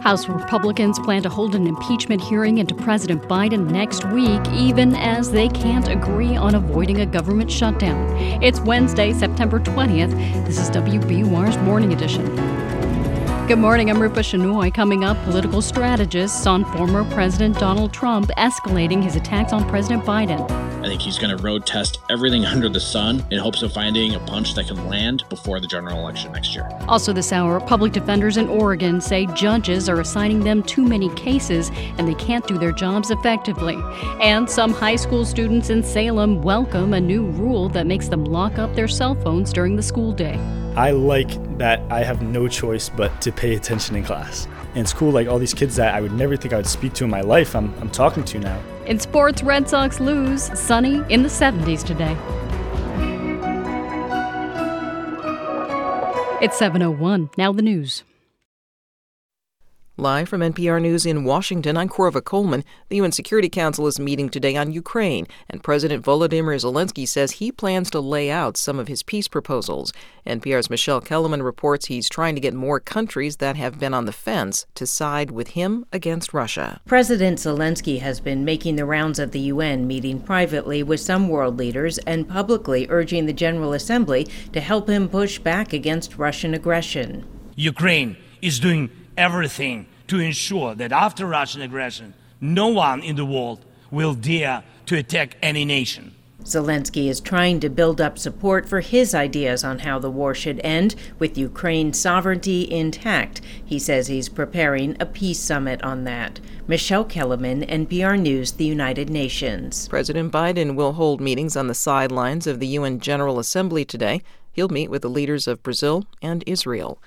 House Republicans plan to hold an impeachment hearing into President Biden next week, even as they can't agree on avoiding a government shutdown. It's Wednesday, September 20th. This is WBUR's Morning Edition. Good morning. I'm Rupa Shenoy. Coming up, political strategists on former President Donald Trump escalating his attacks on President Biden. I think he's going to road test everything under the sun in hopes of finding a punch that can land before the general election next year. Also, this hour, public defenders in Oregon say judges are assigning them too many cases and they can't do their jobs effectively. And some high school students in Salem welcome a new rule that makes them lock up their cell phones during the school day. I like that I have no choice but to pay attention in class. In cool, like all these kids that I would never think I would speak to in my life, I'm, I'm talking to now. In sports, Red Sox lose. Sunny in the 70s today. It's 7:01. Now the news. Live from NPR News in Washington, I'm Korva Coleman. The UN Security Council is meeting today on Ukraine, and President Volodymyr Zelensky says he plans to lay out some of his peace proposals. NPR's Michele Kelemen reports he's trying to get more countries that have been on the fence to side with him against Russia. President Zelensky has been making the rounds of the UN, meeting privately with some world leaders and publicly urging the General Assembly to help him push back against Russian aggression. Ukraine is doing everything to ensure that after Russian aggression, no one in the world will dare to attack any nation. Zelensky is trying to build up support for his ideas on how the war should end, with Ukraine's sovereignty intact. He says he's preparing a peace summit on that. Michele Kelemen, NPR News, the United Nations. President Biden will hold meetings on the sidelines of the UN General Assembly today. He'll meet with the leaders of Brazil and Israel.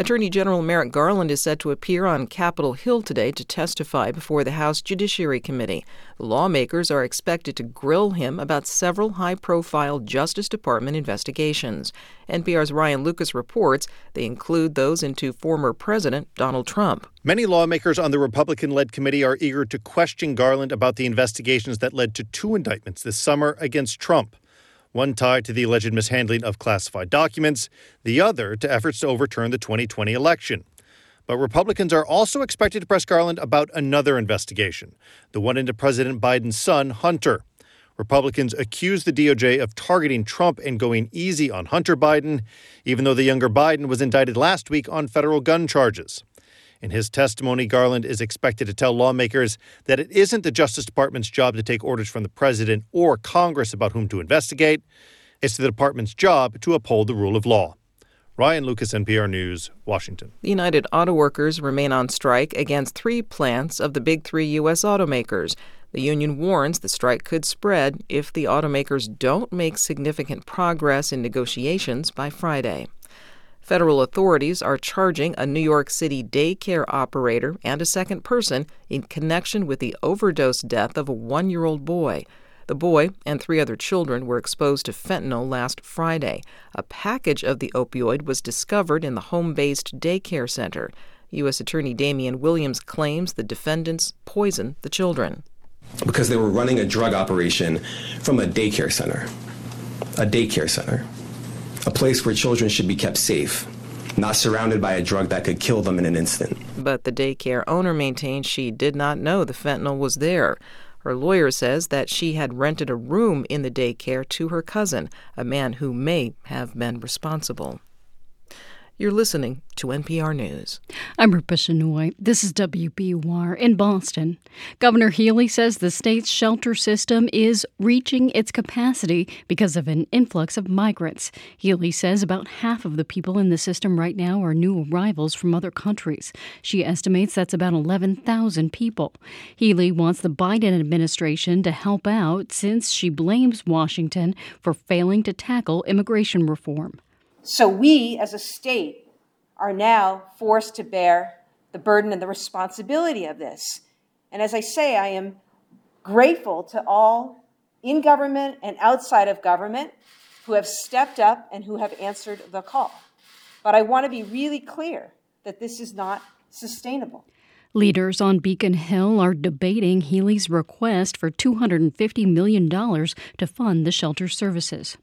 Attorney General Merrick Garland is set to appear on Capitol Hill today to testify before the House Judiciary Committee. Lawmakers are expected to grill him about several high profile Justice Department investigations. NPR's Ryan Lucas reports they include those into former President Donald Trump. Many lawmakers on the Republican led committee are eager to question Garland about the investigations that led to two indictments this summer against Trump one tied to the alleged mishandling of classified documents, the other to efforts to overturn the 2020 election. But Republicans are also expected to press Garland about another investigation, the one into President Biden's son, Hunter. Republicans accuse the DOJ of targeting Trump and going easy on Hunter Biden, even though the younger Biden was indicted last week on federal gun charges. In his testimony, Garland is expected to tell lawmakers that it isn't the Justice Department's job to take orders from the president or Congress about whom to investigate. It's the department's job to uphold the rule of law. Ryan Lucas, NPR News, Washington. The United Auto Workers remain on strike against three plants of the big three U.S. automakers. The union warns the strike could spread if the automakers don't make significant progress in negotiations by Friday. Federal authorities are charging a New York City daycare operator and a second person in connection with the overdose death of a one year old boy. The boy and three other children were exposed to fentanyl last Friday. A package of the opioid was discovered in the home based daycare center. U.S. Attorney Damian Williams claims the defendants poisoned the children. Because they were running a drug operation from a daycare center. A daycare center a place where children should be kept safe, not surrounded by a drug that could kill them in an instant. But the daycare owner maintains she did not know the fentanyl was there. Her lawyer says that she had rented a room in the daycare to her cousin, a man who may have been responsible. You're listening to NPR News. I'm Rupa Shenoy. This is WBUR in Boston. Governor Healey says the state's shelter system is reaching its capacity because of an influx of migrants. Healey says about half of the people in the system right now are new arrivals from other countries. She estimates that's about 11,000 people. Healey wants the Biden administration to help out since she blames Washington for failing to tackle immigration reform. So we, as a state, are now forced to bear the burden and the responsibility of this. And as I say, I am grateful to all in government and outside of government who have stepped up and who have answered the call. But I want to be really clear that this is not sustainable. Leaders on Beacon Hill are debating Healey's request for $250 million to fund the shelter services.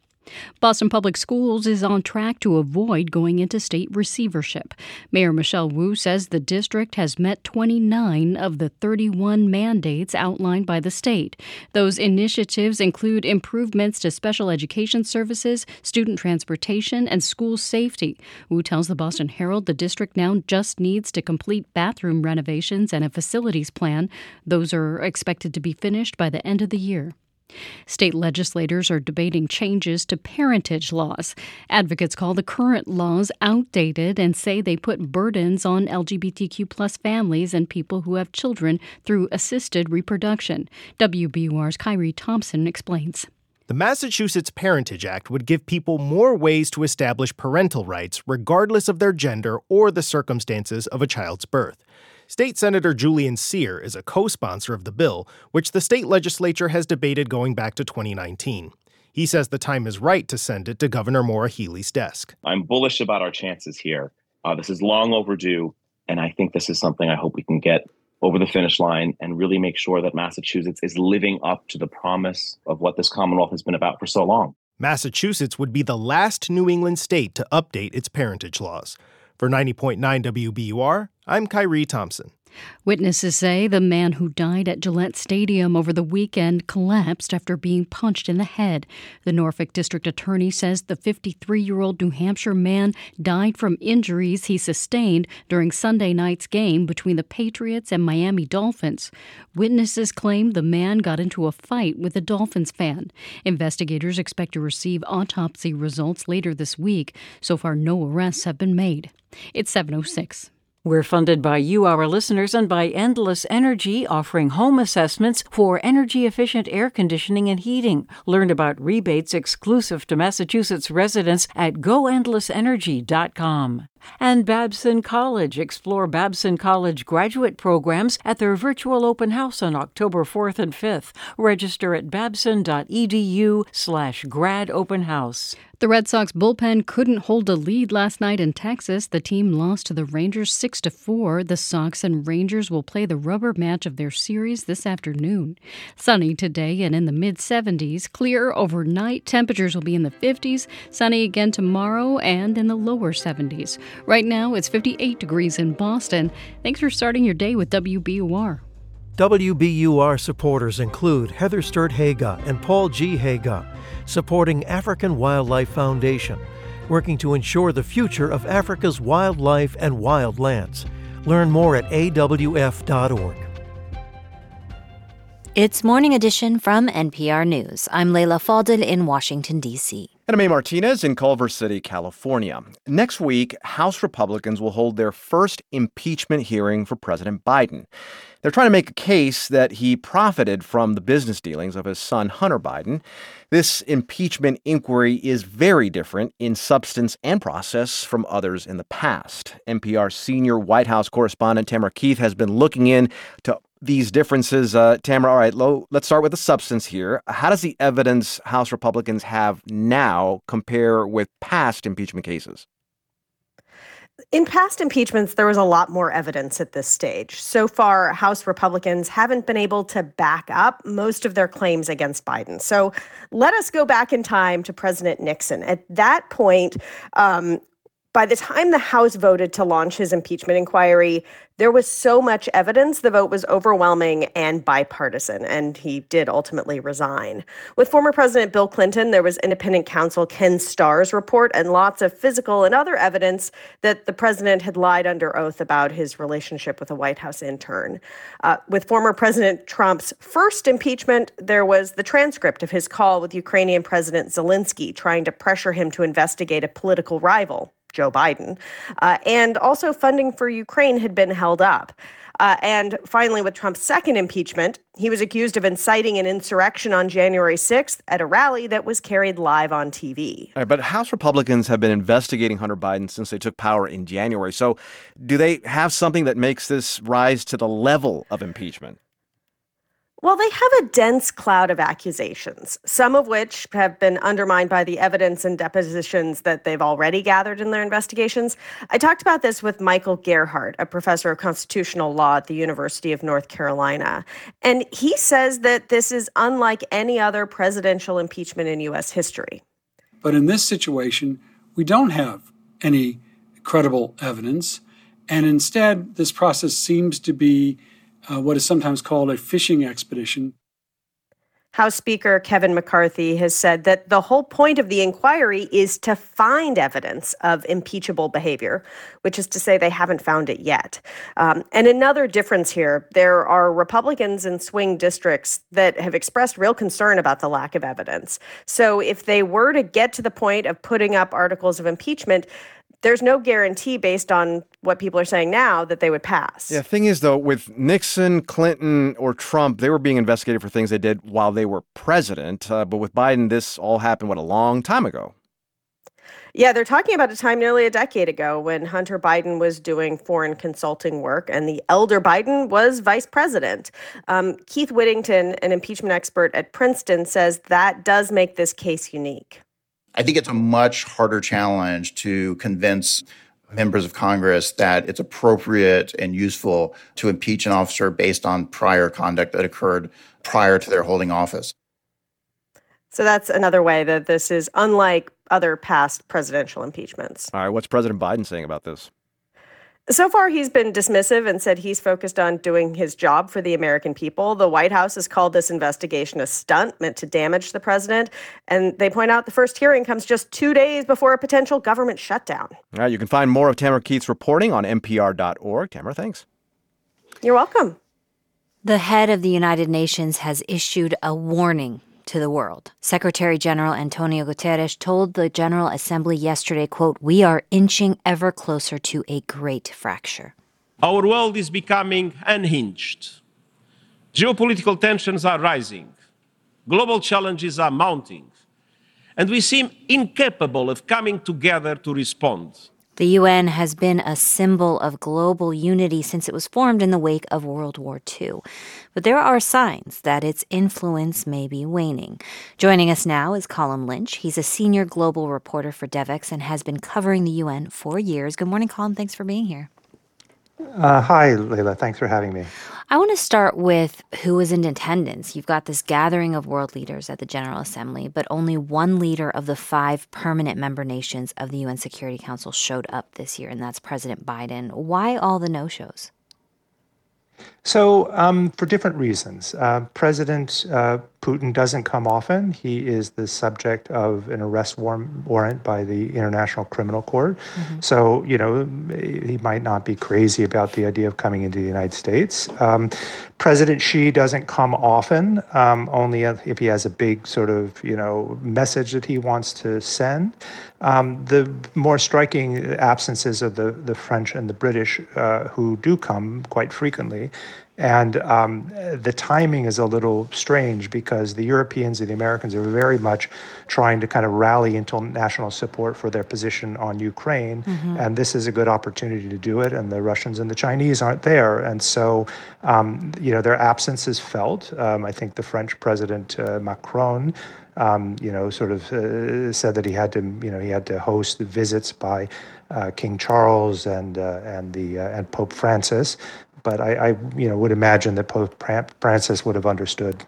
Boston Public Schools is on track to avoid going into state receivership. Mayor Michelle Wu says the district has met 29 of the 31 mandates outlined by the state. Those initiatives include improvements to special education services, student transportation, and school safety. Wu tells the Boston Herald the district now just needs to complete bathroom renovations and a facilities plan. Those are expected to be finished by the end of the year. State legislators are debating changes to parentage laws. Advocates call the current laws outdated and say they put burdens on LGBTQ plus families and people who have children through assisted reproduction. WBUR's Kyrie Thompson explains. The Massachusetts Parentage Act would give people more ways to establish parental rights, regardless of their gender or the circumstances of a child's birth. State Senator Julian Cyr is a co sponsor of the bill, which the state legislature has debated going back to 2019. He says the time is right to send it to Governor Maura Healey's desk. I'm bullish about our chances here. Uh, this is long overdue, and I think this is something I hope we can get over the finish line and really make sure that Massachusetts is living up to the promise of what this Commonwealth has been about for so long. Massachusetts would be the last New England state to update its parentage laws. For 90.9 WBUR, I'm Kyrie Thompson. Witnesses say the man who died at Gillette Stadium over the weekend collapsed after being punched in the head. The Norfolk District Attorney says the 53 year old New Hampshire man died from injuries he sustained during Sunday night's game between the Patriots and Miami Dolphins. Witnesses claim the man got into a fight with a Dolphins fan. Investigators expect to receive autopsy results later this week. So far, no arrests have been made. It's 706. We're funded by you, our listeners, and by Endless Energy, offering home assessments for energy efficient air conditioning and heating. Learn about rebates exclusive to Massachusetts residents at goendlessenergy.com. And Babson College. Explore Babson College graduate programs at their virtual open house on October 4th and 5th. Register at babson.edu slash grad open house. The Red Sox bullpen couldn't hold a lead last night in Texas. The team lost to the Rangers 6 to 4. The Sox and Rangers will play the rubber match of their series this afternoon. Sunny today and in the mid 70s. Clear overnight. Temperatures will be in the 50s. Sunny again tomorrow and in the lower 70s. Right now it's 58 degrees in Boston. Thanks for starting your day with WBUR. WBUR supporters include Heather Sturt Haga and Paul G. Haga supporting African Wildlife Foundation, working to ensure the future of Africa's wildlife and wildlands. Learn more at awf.org. It's Morning Edition from NPR News. I'm Leila Fadel in Washington, D.C. And I'm A. Martinez in Culver City, California. Next week, House Republicans will hold their first impeachment hearing for President Biden. They're trying to make a case that he profited from the business dealings of his son, Hunter Biden. This impeachment inquiry is very different in substance and process from others in the past. NPR senior White House correspondent Tamara Keith has been looking into these differences. Uh, Tamara, all right, lo, let's start with the substance here. How does the evidence House Republicans have now compare with past impeachment cases? In past impeachments, there was a lot more evidence at this stage. So far, House Republicans haven't been able to back up most of their claims against Biden. So let us go back in time to President Nixon. At that point, um, by the time the House voted to launch his impeachment inquiry, there was so much evidence. The vote was overwhelming and bipartisan, and he did ultimately resign. With former President Bill Clinton, there was independent counsel Ken Starr's report and lots of physical and other evidence that the president had lied under oath about his relationship with a White House intern. Uh, with former President Trump's first impeachment, there was the transcript of his call with Ukrainian President Zelensky trying to pressure him to investigate a political rival. Joe Biden. Uh, and also, funding for Ukraine had been held up. Uh, and finally, with Trump's second impeachment, he was accused of inciting an insurrection on January 6th at a rally that was carried live on TV. But House Republicans have been investigating Hunter Biden since they took power in January. So, do they have something that makes this rise to the level of impeachment? Well, they have a dense cloud of accusations, some of which have been undermined by the evidence and depositions that they've already gathered in their investigations. I talked about this with Michael Gerhardt, a professor of constitutional law at the University of North Carolina. And he says that this is unlike any other presidential impeachment in U.S. history. But in this situation, we don't have any credible evidence. And instead, this process seems to be uh, what is sometimes called a fishing expedition. House Speaker Kevin McCarthy has said that the whole point of the inquiry is to find evidence of impeachable behavior, which is to say they haven't found it yet. Um, and another difference here there are Republicans in swing districts that have expressed real concern about the lack of evidence. So if they were to get to the point of putting up articles of impeachment, there's no guarantee based on what people are saying now that they would pass. Yeah, the thing is though, with Nixon, Clinton, or Trump, they were being investigated for things they did while they were president. Uh, but with Biden, this all happened what a long time ago. Yeah, they're talking about a time nearly a decade ago when Hunter Biden was doing foreign consulting work and the elder Biden was vice president. Um, Keith Whittington, an impeachment expert at Princeton, says that does make this case unique. I think it's a much harder challenge to convince members of Congress that it's appropriate and useful to impeach an officer based on prior conduct that occurred prior to their holding office. So that's another way that this is unlike other past presidential impeachments. All right, what's President Biden saying about this? So far, he's been dismissive and said he's focused on doing his job for the American people. The White House has called this investigation a stunt meant to damage the president. And they point out the first hearing comes just two days before a potential government shutdown. All right, you can find more of Tamara Keith's reporting on NPR.org. Tamara, thanks. You're welcome. The head of the United Nations has issued a warning to the world. Secretary General Antonio Guterres told the General Assembly yesterday, quote, "We are inching ever closer to a great fracture." Our world is becoming unhinged. Geopolitical tensions are rising. Global challenges are mounting. And we seem incapable of coming together to respond. The UN has been a symbol of global unity since it was formed in the wake of World War II. But there are signs that its influence may be waning. Joining us now is Colum Lynch. He's a senior global reporter for Devex and has been covering the UN for years. Good morning, Colum. Thanks for being here. Uh, hi, Leila. Thanks for having me. I want to start with who was in attendance. You've got this gathering of world leaders at the General Assembly, but only one leader of the five permanent member nations of the UN Security Council showed up this year, and that's President Biden. Why all the no shows? So, um, for different reasons, uh, President uh, Putin doesn't come often. He is the subject of an arrest warrant by the International Criminal Court. Mm-hmm. So, you know, he might not be crazy about the idea of coming into the United States. Um, President Xi doesn't come often, um, only if he has a big sort of, you know, message that he wants to send. Um, the more striking absences of the, the French and the British, uh, who do come quite frequently, and um, the timing is a little strange because the Europeans and the Americans are very much trying to kind of rally international support for their position on Ukraine. Mm-hmm. And this is a good opportunity to do it. And the Russians and the Chinese aren't there. And so, um, you know, their absence is felt. Um, I think the French President uh, Macron. Um, you know, sort of uh, said that he had to, you know, he had to host visits by uh, King Charles and uh, and the uh, and Pope Francis, but I, I, you know, would imagine that Pope Francis would have understood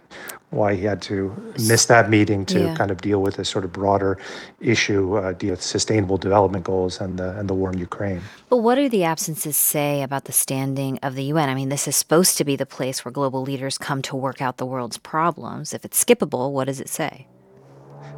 why he had to miss that meeting to yeah. kind of deal with this sort of broader issue, uh, deal with sustainable development goals and the and the war in Ukraine. But what do the absences say about the standing of the UN? I mean, this is supposed to be the place where global leaders come to work out the world's problems. If it's skippable, what does it say?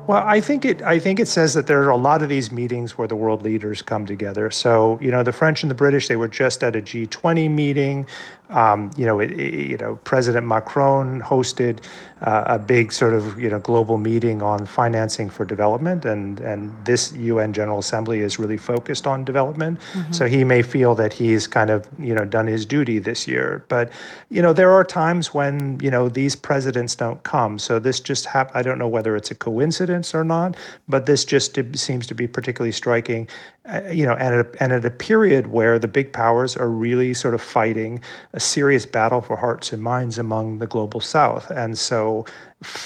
Well, I think it. I think it says that there are a lot of these meetings where the world leaders come together. So, you know, the French and the British, they were just at a G20 meeting. Um, you know, it, it, you know, President Macron hosted uh, a big sort of you know global meeting on financing for development, and and this UN General Assembly is really focused on development. Mm-hmm. So he may feel that he's kind of you know done his duty this year. But you know, there are times when you know these presidents don't come. So this just hap- I don't know whether it's a coincidence or not, but this just seems to be particularly striking uh, you know, and at, a, and at a period where the big powers are really sort of fighting a serious battle for hearts and minds among the global south. And so,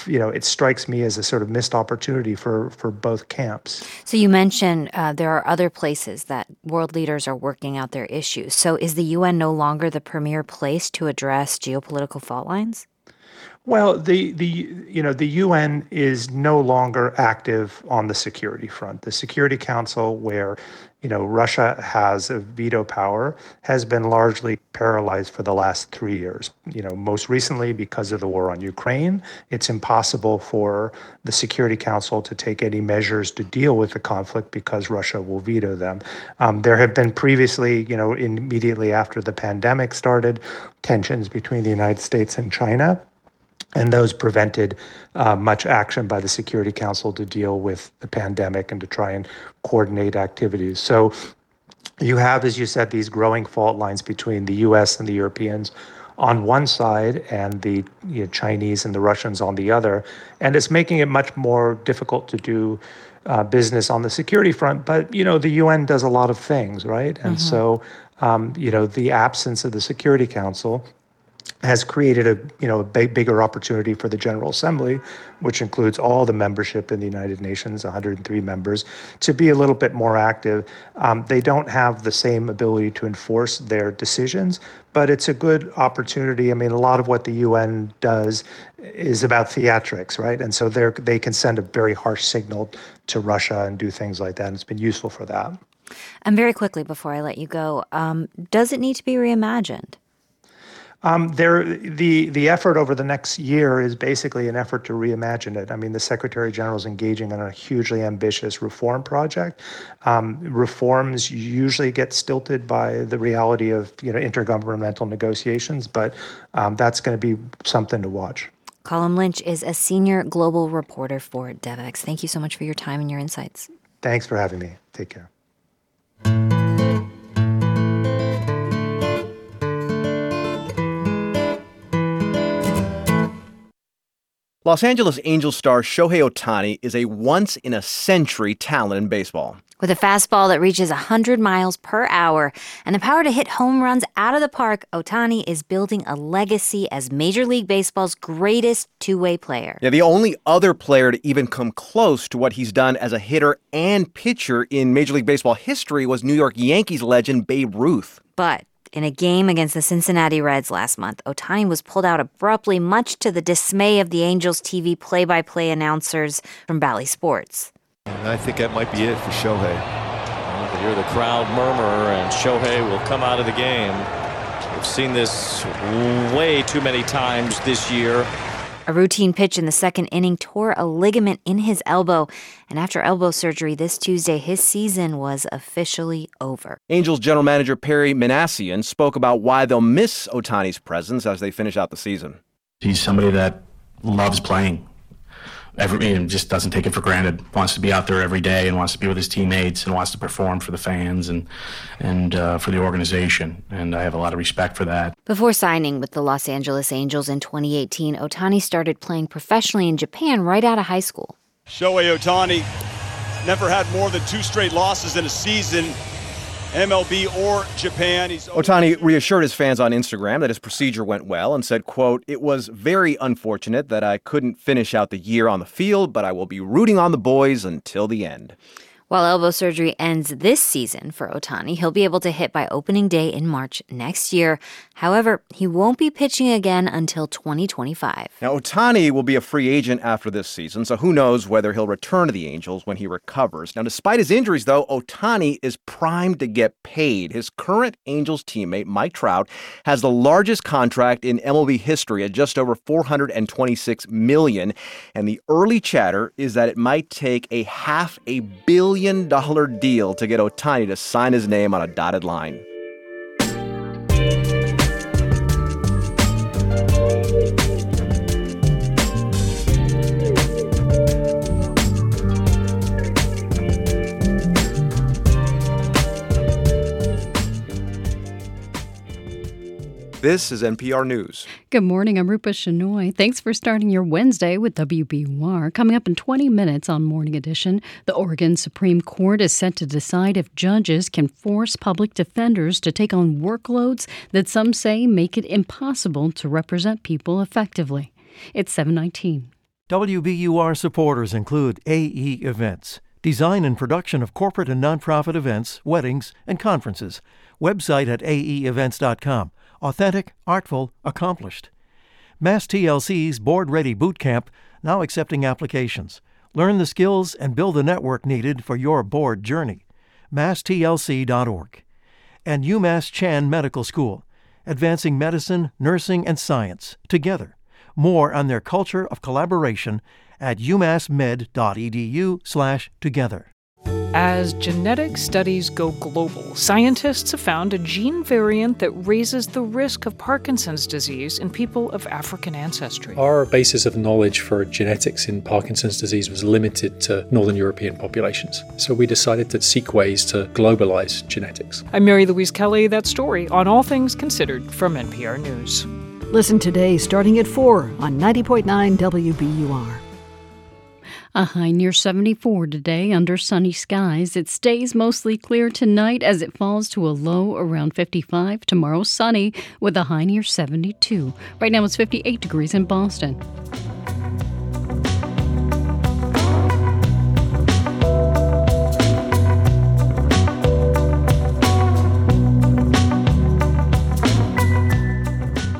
you know, it strikes me as a sort of missed opportunity for, for both camps. So you mentioned uh, there are other places that world leaders are working out their issues. So is the UN no longer the premier place to address geopolitical fault lines? Well, the the you know the UN is no longer active on the security front. The Security Council, where you know Russia has a veto power, has been largely paralyzed for the last three years. You know, most recently because of the war on Ukraine, it's impossible for the Security Council to take any measures to deal with the conflict because Russia will veto them. Um, there have been previously, you know, immediately after the pandemic started, tensions between the United States and China and those prevented uh, much action by the Security Council to deal with the pandemic and to try and coordinate activities. So you have, as you said, these growing fault lines between the US and the Europeans on one side and the you know, Chinese and the Russians on the other. And it's making it much more difficult to do uh, business on the security front. But, you know, the UN does a lot of things, right? And mm-hmm. so, um, you know, the absence of the Security Council has created a you know a big, bigger opportunity for the General Assembly, which includes all the membership in the United Nations, 103 members, to be a little bit more active. Um, they don't have the same ability to enforce their decisions, but it's a good opportunity. I mean, a lot of what the UN does is about theatrics, right? And so they they can send a very harsh signal to Russia and do things like that. And it's been useful for that. And very quickly before I let you go, um, does it need to be reimagined? Um, there, the the effort over the next year is basically an effort to reimagine it. I mean, the Secretary General is engaging in a hugely ambitious reform project. Um, reforms usually get stilted by the reality of you know intergovernmental negotiations, but um, that's going to be something to watch. Colum Lynch is a senior global reporter for Devex. Thank you so much for your time and your insights. Thanks for having me. Take care. Los Angeles Angels star Shohei Ohtani is a once in a century talent in baseball. With a fastball that reaches 100 miles per hour and the power to hit home runs out of the park, Ohtani is building a legacy as Major League Baseball's greatest two way player. Yeah, the only other player to even come close to what he's done as a hitter and pitcher in Major League Baseball history was New York Yankees legend Babe Ruth. But in a game against the Cincinnati Reds last month, Ohtani was pulled out abruptly, much to the dismay of the Angels TV play by play announcers from Bally Sports. I think that might be it for Shohei. You can hear the crowd murmur, and Shohei will come out of the game. We've seen this way too many times this year. A routine pitch in the second inning tore a ligament in his elbow, and after elbow surgery this Tuesday, his season was officially over. Angels general manager Perry Minasian spoke about why they'll miss Ohtani's presence as they finish out the season. He's somebody that loves playing every and just doesn't take it for granted. Wants to be out there every day and wants to be with his teammates and wants to perform for the fans and and uh, for the organization. And I have a lot of respect for that. Before signing with the Los Angeles Angels in 2018, Ohtani started playing professionally in Japan right out of high school. Shohei Ohtani never had more than two straight losses in a season MLB or Japan. He's Ohtani reassured his fans on Instagram that his procedure went well and said, quote, It was very unfortunate that I couldn't finish out the year on the field, but I will be rooting on the boys until the end. While elbow surgery ends this season for Ohtani, he'll be able to hit by opening day in March next year. However, he won't be pitching again until 2025. Now, Ohtani will be a free agent after this season, so who knows whether he'll return to the Angels when he recovers. Now, despite his injuries, though, Ohtani is primed to get paid. His current Angels teammate, Mike Trout, has the largest contract in MLB history at just over 426 million, and the early chatter is that it might take a half a billion dollar deal to get Ohtani to sign his name on a dotted line. This is NPR News. Good morning. I'm Rupa Shenoy. Thanks for starting your Wednesday with WBUR. Coming up in 20 minutes on Morning Edition, the Oregon Supreme Court is set to decide if judges can force public defenders to take on workloads that some say make it impossible to represent people effectively. It's 719. WBUR supporters include AE Events, design and production of corporate and nonprofit events, weddings, and conferences. Website at aeevents.com authentic, artful, accomplished. Mass TLC's Board Ready Bootcamp now accepting applications. Learn the skills and build the network needed for your board journey. MassTLC.org. And UMass Chan Medical School, advancing medicine, nursing, and science together. More on their culture of collaboration at umassmed.edu/together. As genetic studies go global, scientists have found a gene variant that raises the risk of Parkinson's disease in people of African ancestry. Our basis of knowledge for genetics in Parkinson's disease was limited to Northern European populations. So we decided to seek ways to globalize genetics. I'm Mary Louise Kelly. That story on All Things Considered from NPR News. Listen today starting at 4 on 90.9 WBUR. A high near 74 today under sunny skies. It stays mostly clear tonight as it falls to a low around 55. Tomorrow, sunny with a high near 72. Right now, it's 58 degrees in Boston.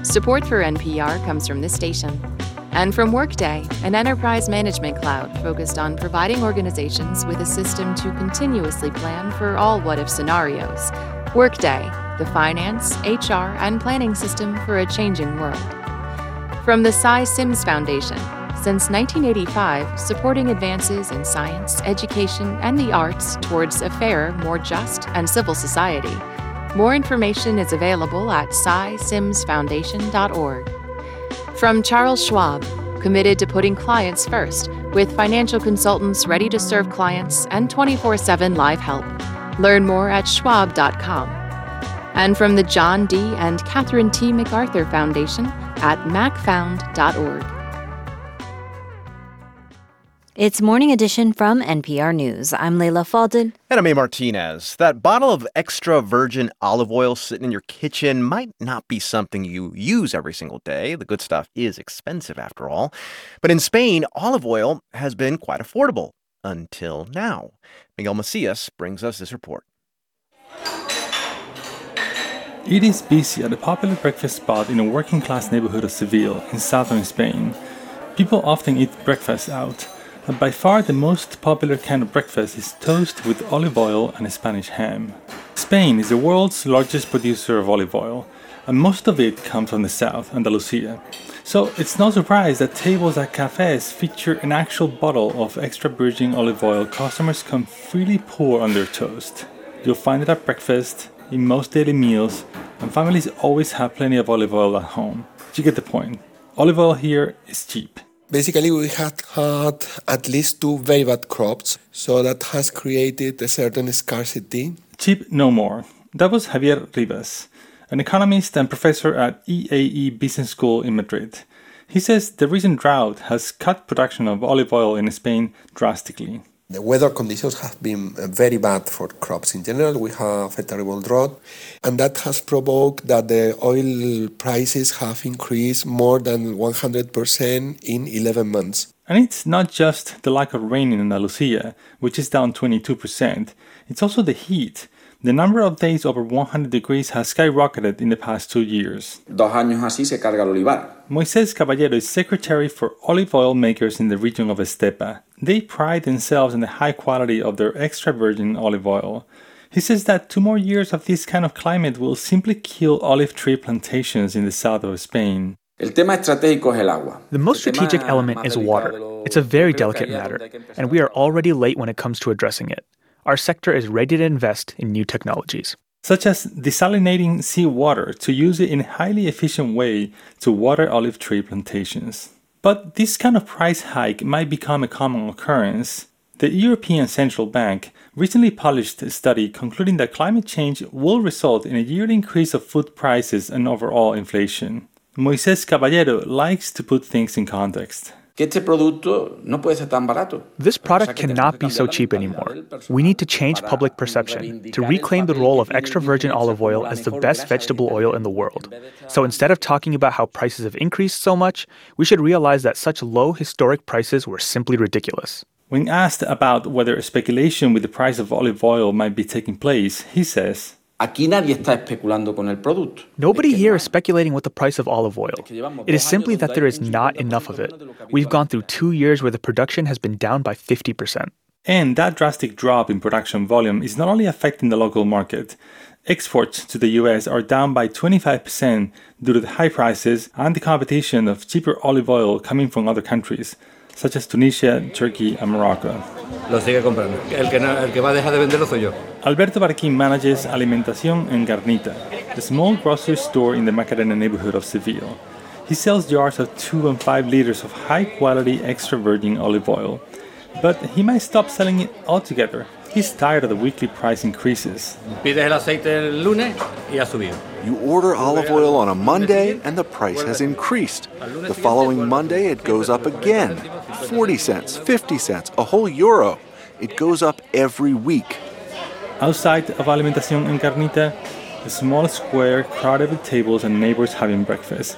Support for NPR comes from this station and from Workday, an enterprise management cloud focused on providing organizations with a system to continuously plan for all what if scenarios. Workday, the finance, HR, and planning system for a changing world. From the Sy Syms Foundation, since 1985, supporting advances in science, education, and the arts towards a fairer, more just, and civil society. More information is available at scisimsfoundation.org. From Charles Schwab, committed to putting clients first, with financial consultants ready to serve clients and 24 7 live help. Learn more at schwab.com. And from the John D. and Catherine T. MacArthur Foundation at macfound.org. It's Morning Edition from NPR News. I'm Leila Fadel. And I'm A. Martinez. That bottle of extra virgin olive oil sitting in your kitchen might not be something you use every single day. The good stuff is expensive after all. But in Spain, olive oil has been quite affordable until now. Miguel Macias brings us this report. It is busy at a popular breakfast spot in a working class neighborhood of Seville in southern Spain. People often eat breakfast out but by far the most popular kind of breakfast is toast with olive oil and Spanish ham. Spain is the world's largest producer of olive oil, and most of it comes from the south, Andalusia. So it's no surprise that tables at cafes feature an actual bottle of extra virgin olive oil customers can freely pour on their toast. You'll find it at breakfast, in most daily meals, and families always have plenty of olive oil at home. You get the point. Olive oil here is cheap. Basically, we had had at least two very bad crops, so that has created a certain scarcity. Cheap no more. That was Javier Rivas, an economist and professor at EAE Business School in Madrid. He says the recent drought has cut production of olive oil in Spain drastically. The weather conditions have been uh, very bad for crops in general. We have a terrible drought, and that has provoked that the oil prices have increased more than 100% in 11 months. And it's not just the lack of rain in Andalusia, which is down 22%, it's also the heat. The number of days over 100 degrees has skyrocketed in the past two years. Dos años así se carga el olivar. Moises Caballero is secretary for olive oil makers in the region of Estepa. They pride themselves in the high quality of their extra virgin olive oil. He says that two more years of this kind of climate will simply kill olive tree plantations in the south of Spain. The most strategic element is water. It's a very delicate matter, and we are already late when it comes to addressing it our sector is ready to invest in new technologies. Such as desalinating seawater to use it in a highly efficient way to water olive tree plantations. But this kind of price hike might become a common occurrence. The European Central Bank recently published a study concluding that climate change will result in a yearly increase of food prices and overall inflation. Moises Caballero likes to put things in context. This product cannot be so cheap anymore. We need to change public perception to reclaim the role of extra virgin olive oil as the best vegetable oil in the world. So instead of talking about how prices have increased so much, we should realize that such low historic prices were simply ridiculous. When asked about whether speculation with the price of olive oil might be taking place, he says, Aquí nadie está especulando con el producto. Nobody here is speculating with the price of olive oil. It is simply that there is not enough of it. We've gone through two years where the production has been down by 50%. And that drastic drop in production volume is not only affecting the local market, exports to the US are down by 25% due to the high prices and the competition of cheaper olive oil coming from other countries, such as Tunisia, Turkey, and Morocco. Lo sigue comprando. El que, no, el que va a dejar de venderlo soy yo. Alberto Barquín manages Alimentación en Garnita, the small grocery store in the Macarena neighborhood of Seville. He sells jars of 2 and 5 liters of high quality extra virgin olive oil. But he might stop selling it altogether. He's tired of the weekly price increases. Pides el aceite el lunes y ha subido. You order olive oil on a Monday and the price has increased. The following Monday it goes up again 40 cents, 50 cents, a whole euro. It goes up every week. Outside of Alimentación en Carnita, a small square crowded with tables and neighbors having breakfast.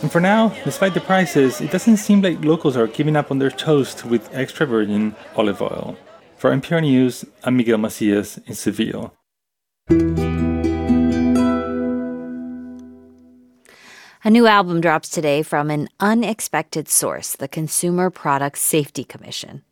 And for now, despite the prices, it doesn't seem like locals are giving up on their toast with extra virgin olive oil. For NPR News, I'm Miguel Macias in Seville. A new album drops today from an unexpected source, the Consumer Product Safety Commission.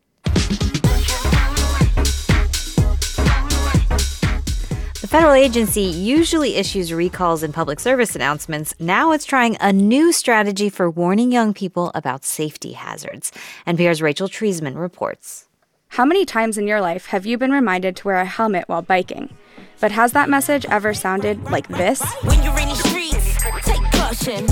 The federal agency usually issues recalls and public service announcements. Now it's trying a new strategy for warning young people about safety hazards. NPR's Rachel Treisman reports. How many times in your life have you been reminded to wear a helmet while biking? But has that message ever sounded like this? When you're in the streets, take caution.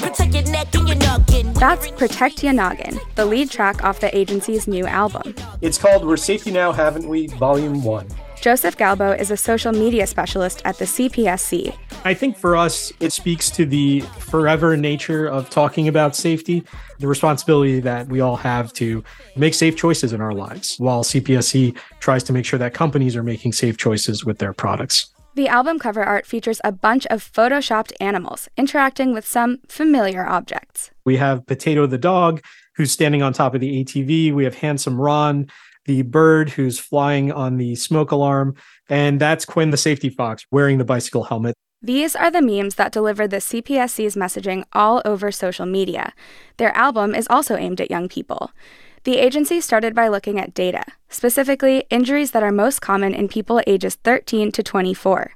Protect your neck and your noggin. That's Protect Ya Noggin, the lead track off the agency's new album. It's called We're Safety Now, Haven't We? Volume 1. Joseph Galbo is a social media specialist at the CPSC. I think for us, it speaks to the forever nature of talking about safety, the responsibility that we all have to make safe choices in our lives, while CPSC tries to make sure that companies are making safe choices with their products. The album cover art features a bunch of photoshopped animals interacting with some familiar objects. We have Potato the dog, who's standing on top of the ATV. We have Handsome Ron, the bird who's flying on the smoke alarm. And that's Quinn the safety fox wearing the bicycle helmet. These are the memes that deliver the CPSC's messaging all over social media. Their album is also aimed at young people. The agency started by looking at data, specifically injuries that are most common in people ages 13 to 24.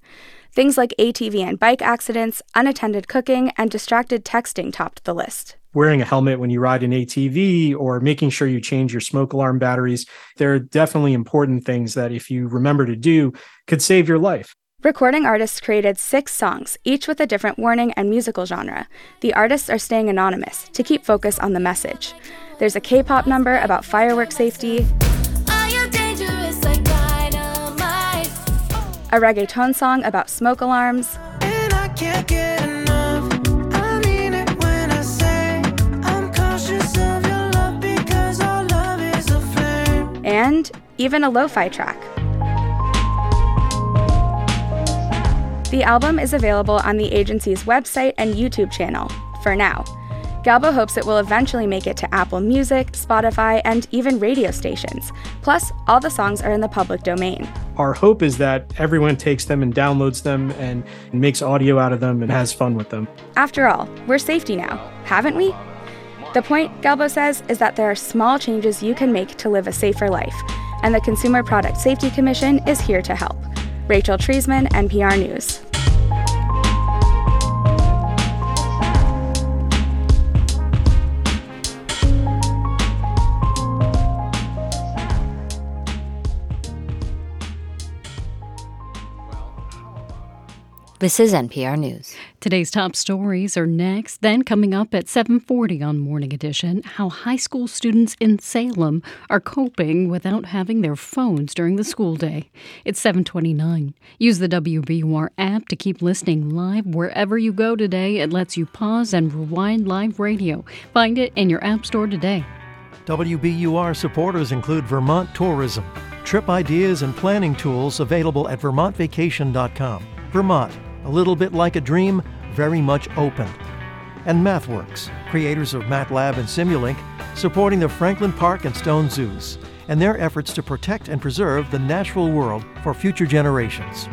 Things like ATV and bike accidents, unattended cooking, and distracted texting topped the list wearing a helmet when you ride an ATV or making sure you change your smoke alarm batteries. They're definitely important things that, if you remember to do, could save your life. Recording artists created six songs, each with a different warning and musical genre. The artists are staying anonymous to keep focus on the message. There's a K pop number about firework safety, a reggaeton song about smoke alarms. and even a lo fi track. The album is available on the agency's website and YouTube channel for now. Galbo hopes it will eventually make it to Apple Music, Spotify, and even radio stations. Plus, all the songs are in the public domain. Our hope is that everyone takes them and downloads them and makes audio out of them and has fun with them. After all, we're safety now, haven't we? The point, Galbo says, is that there are small changes you can make to live a safer life, and the Consumer Product Safety Commission is here to help. Rachel Treisman, NPR News. This is NPR News. Today's top stories are next. Then coming up at 7:40 on Morning Edition, how high school students in Salem are coping without having their phones during the school day. It's 7:29. Use the WBUR app to keep listening live wherever you go today. It lets you pause and rewind live radio. Find it in your app store today. WBUR supporters include Vermont Tourism, trip ideas and planning tools available at vermontvacation.com. Vermont a little bit like a dream, very much open. And MathWorks, creators of MATLAB and Simulink, supporting the Franklin Park and Stone Zoos and their efforts to protect and preserve the natural world for future generations.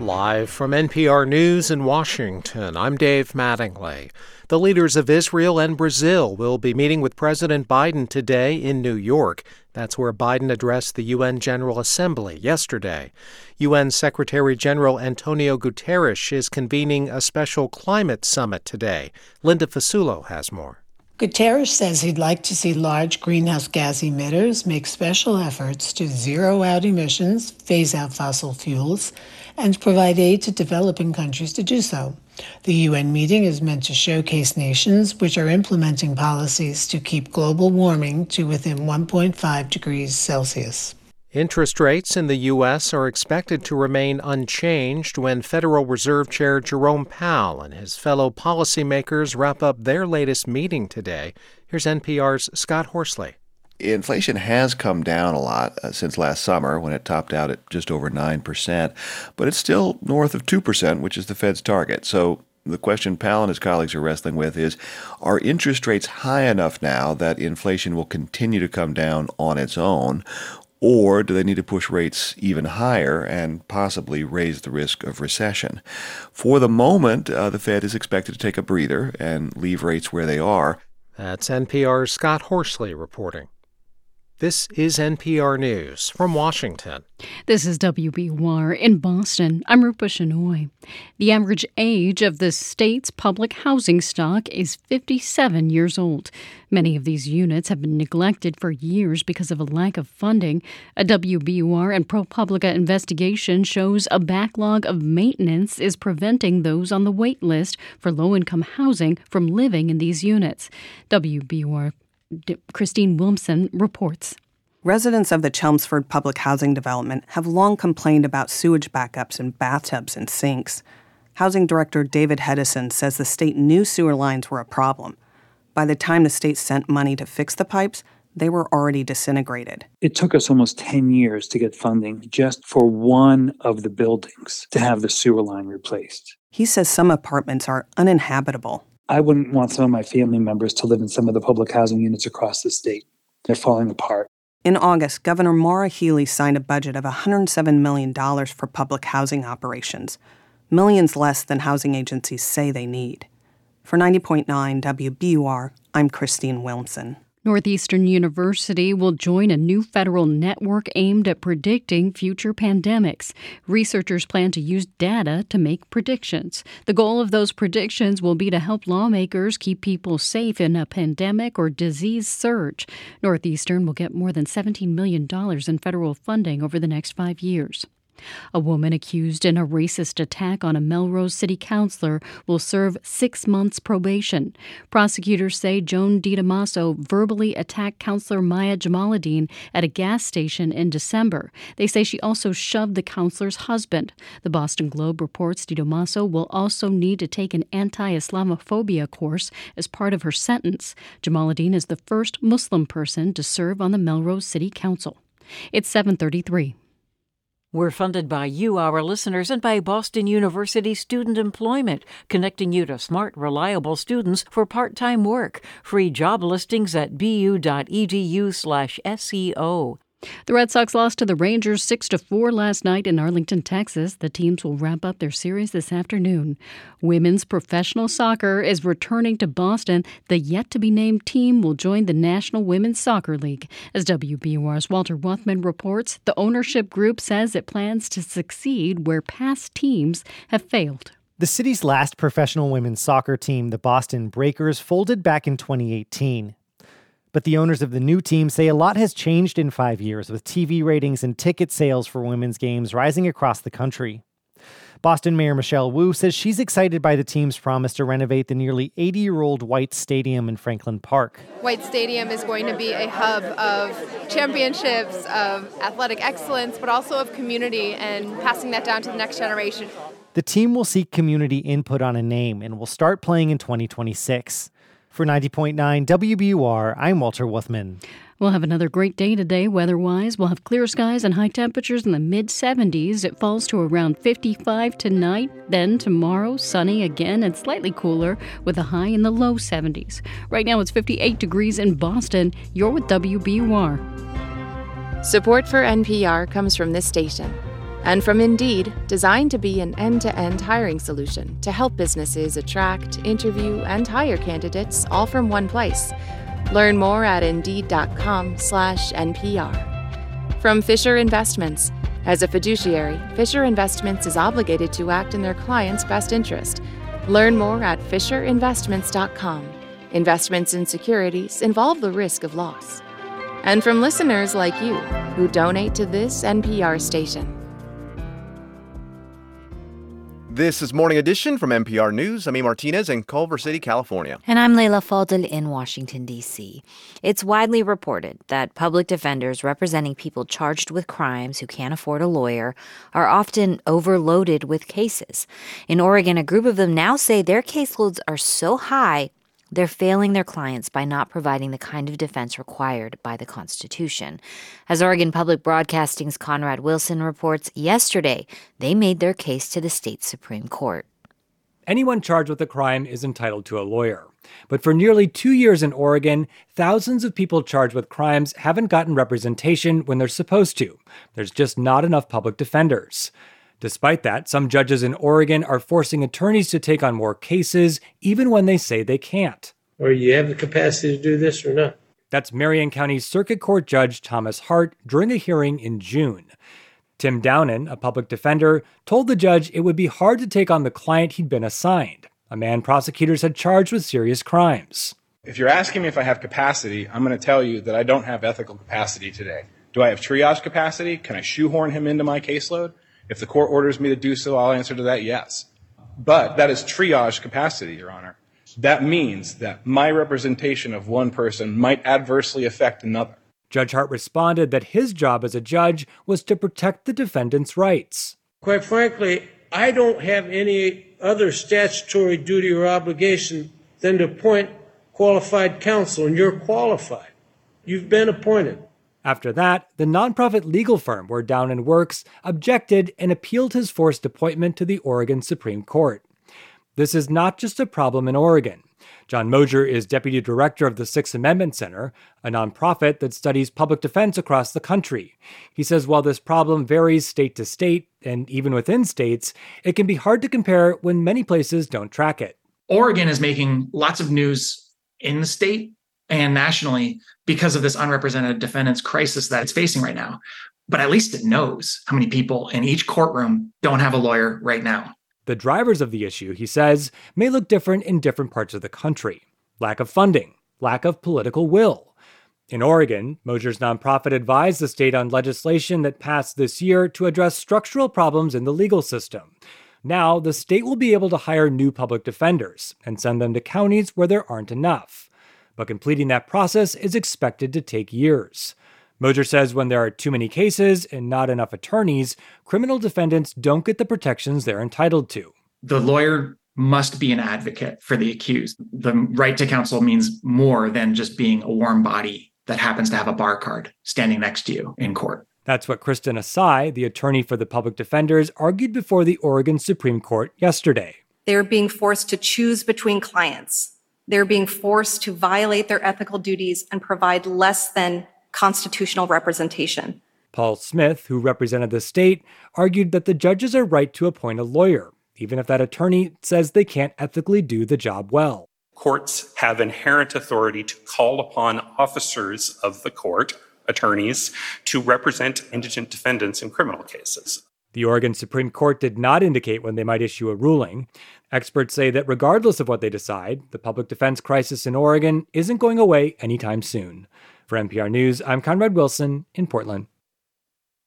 Live from NPR News in Washington, I'm Dave Mattingly. The leaders of Israel and Brazil will be meeting with President Biden today in New York. That's where Biden addressed the UN General Assembly yesterday. UN Secretary General Antonio Guterres is convening a special climate summit today. Linda Fasulo has more. Guterres says he'd like to see large greenhouse gas emitters make special efforts to zero out emissions, phase out fossil fuels, and provide aid to developing countries to do so. The UN meeting is meant to showcase nations which are implementing policies to keep global warming to within 1.5 degrees Celsius. Interest rates in the U.S. are expected to remain unchanged when Federal Reserve Chair Jerome Powell and his fellow policymakers wrap up their latest meeting today. Here's NPR's Scott Horsley. Inflation has come down a lot uh, since last summer when it topped out at just over 9%, but it's still north of 2%, which is the Fed's target. So the question Powell and his colleagues are wrestling with is Are interest rates high enough now that inflation will continue to come down on its own? Or do they need to push rates even higher and possibly raise the risk of recession? For the moment, uh, the Fed is expected to take a breather and leave rates where they are. That's NPR's Scott Horsley reporting. This is NPR News from Washington. This is WBUR in Boston. I'm Rupa Shenoy. The average age of the state's public housing stock is 57 years old. Many of these units have been neglected for years because of a lack of funding. A WBUR and ProPublica investigation shows a backlog of maintenance is preventing those on the wait list for low income housing from living in these units. WBUR Christine Willmsen reports. Residents of the Chelmsford Public Housing Development have long complained about sewage backups in bathtubs and sinks. Housing Director David Hedison says the state knew sewer lines were a problem. By the time the state sent money to fix the pipes, they were already disintegrated. It took us almost 10 years to get funding just for one of the buildings to have the sewer line replaced. He says some apartments are uninhabitable. I wouldn't want some of my family members to live in some of the public housing units across the state. They're falling apart. In August, Governor Maura Healey signed a budget of $107 million for public housing operations, millions less than housing agencies say they need. For 90.9 WBUR, I'm Christine Willmsen. Northeastern University will join a new federal network aimed at predicting future pandemics. Researchers plan to use data to make predictions. The goal of those predictions will be to help lawmakers keep people safe in a pandemic or disease surge. Northeastern will get more than $17 million in federal funding over the next five years. A woman accused in a racist attack on a Melrose City councilor will serve six months probation. Prosecutors say Joan DiDamaso verbally attacked councilor Maya Jamaluddin at a gas station in December. They say she also shoved the councilor's husband. The Boston Globe reports DiDamaso will also need to take an anti Islamophobia course as part of her sentence. Jamaluddin is the first Muslim person to serve on the Melrose City Council. It's 733. We're funded by you, our listeners, and by Boston University Student Employment, connecting you to smart, reliable students for part-time work. Free job listings at bu.edu/seo. The Red Sox lost to the Rangers 6 to 4 last night in Arlington, Texas. The teams will wrap up their series this afternoon. Women's professional soccer is returning to Boston. The yet to be named team will join the National Women's Soccer League. As WBUR's Walter Wuthmann reports, the ownership group says it plans to succeed where past teams have failed. The city's last professional women's soccer team, the Boston Breakers, folded back in 2018. But the owners of the new team say a lot has changed in five years, with TV ratings and ticket sales for women's games rising across the country. Boston Mayor Michelle Wu says she's excited by the team's promise to renovate the nearly 80 year old White Stadium in Franklin Park. White Stadium is going to be a hub of championships, of athletic excellence, but also of community and passing that down to the next generation. The team will seek community input on a name and will start playing in 2026. For 90.9 WBUR, I'm Walter Wuthmann. We'll have another great day today, weather wise. We'll have clear skies and high temperatures in the mid 70s. It falls to around 55 tonight. Then tomorrow, sunny again and slightly cooler with a high in the low 70s. Right now, it's 58 degrees in Boston. You're with WBUR. Support for NPR comes from this station And from Indeed, designed to be an end to end hiring solution to help businesses attract, interview, and hire candidates all from one place. Learn more at Indeed.com/slash NPR. From Fisher Investments. As a fiduciary, Fisher Investments is obligated to act in their client's best interest. Learn more at FisherInvestments.com. Investments in securities involve the risk of loss. And from listeners like you who donate to this NPR station. This is Morning Edition from NPR News. I'm E. Martinez in Culver City, California. And I'm Leila Fadel in Washington, D.C. It's widely reported that public defenders representing people charged with crimes who can't afford a lawyer are often overloaded with cases. In Oregon, a group of them now say their caseloads are so high they're failing their clients by not providing the kind of defense required by the Constitution. As Oregon Public Broadcasting's Conrad Wilson reports, yesterday they made their case to the state Supreme Court. Anyone charged with a crime is entitled to a lawyer. But for nearly two years in Oregon, thousands of people charged with crimes haven't gotten representation when they're supposed to. There's just not enough public defenders. Despite that, some judges in Oregon are forcing attorneys to take on more cases, even when they say they can't. Or you have the capacity to do this or not. That's Marion County Circuit Court Judge Thomas Hart during a hearing in June. Tim Downen, a public defender, told the judge it would be hard to take on the client he'd been assigned, a man prosecutors had charged with serious crimes. If you're asking me if I have capacity, I'm going to tell you that I don't have ethical capacity today. Do I have triage capacity? Can I shoehorn him into my caseload? If the court orders me to do so, I'll answer to that yes. But that is triage capacity, Your Honor. That means that my representation of one person might adversely affect another. Judge Hart responded that his job as a judge was to protect the defendant's rights. Quite frankly, I don't have any other statutory duty or obligation than to appoint qualified counsel, and you're qualified. You've been appointed. After that, the nonprofit legal firm where Downen works objected and appealed his forced appointment to the Oregon Supreme Court. This is not just a problem in Oregon. Jon Mosher is deputy director of the Sixth Amendment Center, a nonprofit that studies public defense across the country. He says while this problem varies state to state, and even within states, it can be hard to compare when many places don't track it. Oregon is making lots of news in the state and nationally because of this unrepresented defendants crisis that it's facing right now. But at least it knows how many people in each courtroom don't have a lawyer right now. The drivers of the issue, he says, may look different in different parts of the country lack of funding, lack of political will. In Oregon, Mosher's nonprofit advised the state on legislation that passed this year to address structural problems in the legal system. Now, the state will be able to hire new public defenders and send them to counties where there aren't enough. But completing that process is expected to take years. Mosher says when there are too many cases and not enough attorneys, criminal defendants don't get the protections they're entitled to. The lawyer must be an advocate for the accused. The right to counsel means more than just being a warm body that happens to have a bar card standing next to you in court. That's what Kristen Asai, the attorney for the public defenders, argued before the Oregon Supreme Court yesterday. They're being forced to choose between clients. They're being forced to violate their ethical duties and provide less than constitutional representation. Paul Smith, who represented the state, argued that the judges are right to appoint a lawyer, even if that attorney says they can't ethically do the job well. Courts have inherent authority to call upon officers of the court, attorneys, to represent indigent defendants in criminal cases. The Oregon Supreme Court did not indicate when they might issue a ruling. Experts say that regardless of what they decide, the public defense crisis in Oregon isn't going away anytime soon. For NPR News, I'm Conrad Wilson in Portland.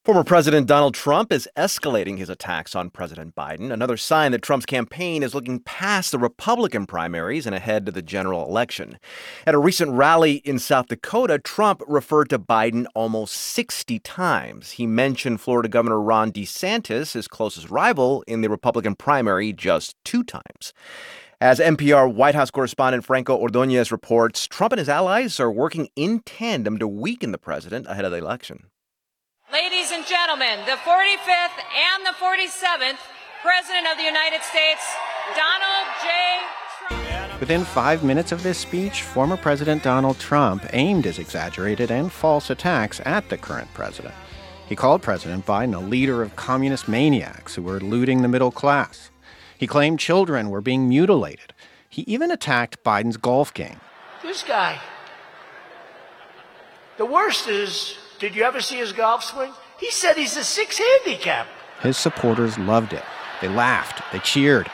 Former President Donald Trump is escalating his attacks on President Biden, another sign that Trump's campaign is looking past the Republican primaries and ahead to the general election. At a recent rally in South Dakota, Trump referred to Biden almost 60 times. He mentioned Florida Governor Ron DeSantis, his closest rival in the Republican primary, just two times. As NPR White House correspondent Franco Ordonez reports, Trump and his allies are working in tandem to weaken the president ahead of the election. Ladies and gentlemen, the 45th and the 47th President of the United States, Donald J. Trump. Within five minutes of this speech, former President Donald Trump aimed his exaggerated and false attacks at the current president. He called President Biden a leader of communist maniacs who were looting the middle class. He claimed children were being mutilated. He even attacked Biden's golf game. This guy. The worst is, did you ever see his golf swing? He said he's a six handicap. His supporters loved it. They laughed, they cheered.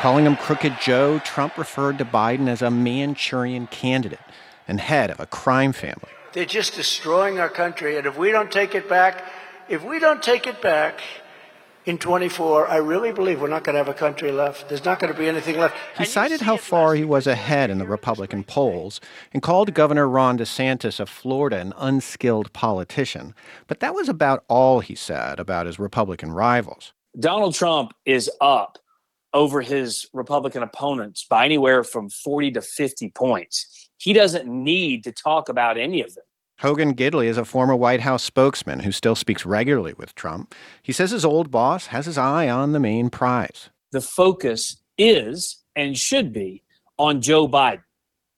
Calling him Crooked Joe, Trump referred to Biden as a Manchurian candidate and head of a crime family. They're just destroying our country, and if we don't take it back, if we don't take it back, in 24, I really believe we're not going to have a country left. There's not going to be anything left. He cited how far he was ahead in the Republican polls and called Governor Ron DeSantis of Florida an unskilled politician. But that was about all he said about his Republican rivals. Donald Trump is up over his Republican opponents by anywhere from 40 to 50 points. He doesn't need to talk about any of them. Hogan Gidley is a former White House spokesman who still speaks regularly with Trump. He says his old boss has his eye on the main prize. The focus is and should be on Joe Biden.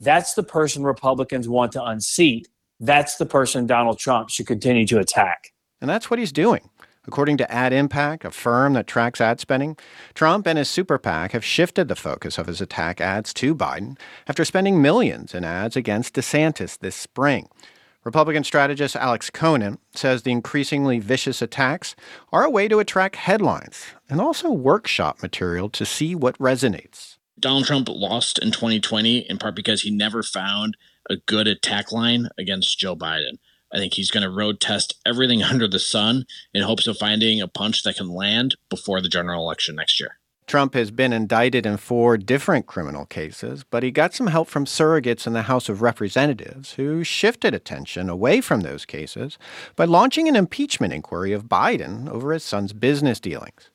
That's the person Republicans want to unseat. That's the person Donald Trump should continue to attack. And that's what he's doing. According to AdImpact, a firm that tracks ad spending, Trump and his super PAC have shifted the focus of his attack ads to Biden after spending millions in ads against DeSantis this spring. Republican strategist Alex Conant says the increasingly vicious attacks are a way to attract headlines and also workshop material to see what resonates. Donald Trump lost in 2020 in part because he never found a good attack line against Joe Biden. I think he's going to road test everything under the sun in hopes of finding a punch that can land before the general election next year. Trump has been indicted in four different criminal cases, but he got some help from surrogates in the House of Representatives who shifted attention away from those cases by launching an impeachment inquiry of Biden over his son's business dealings.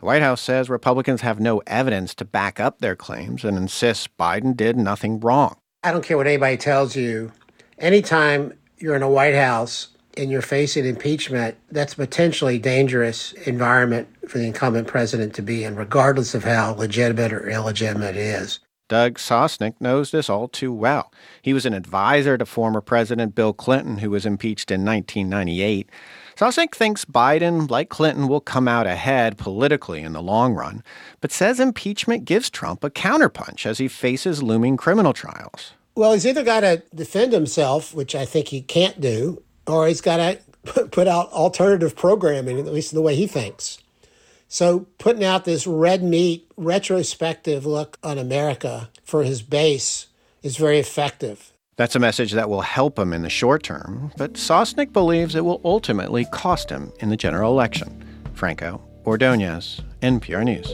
The White House says Republicans have no evidence to back up their claims and insists Biden did nothing wrong. I don't care what anybody tells you. Anytime you're in a White House and you're facing impeachment, that's a potentially dangerous environment for the incumbent president to be in, regardless of how legitimate or illegitimate it is. Doug Sosnick knows this all too well. He was an advisor to former President Bill Clinton, who was impeached in 1998. Sosnick thinks Biden, like Clinton, will come out ahead politically in the long run, but says impeachment gives Trump a counterpunch as he faces looming criminal trials. Well, he's either got to defend himself, which I think he can't do, or he's got to put out alternative programming, at least in the way he thinks. So, putting out this red meat retrospective look on America for his base is very effective. That's a message that will help him in the short term, but Sosnick believes it will ultimately cost him in the general election. Franco Ordonez, NPR News.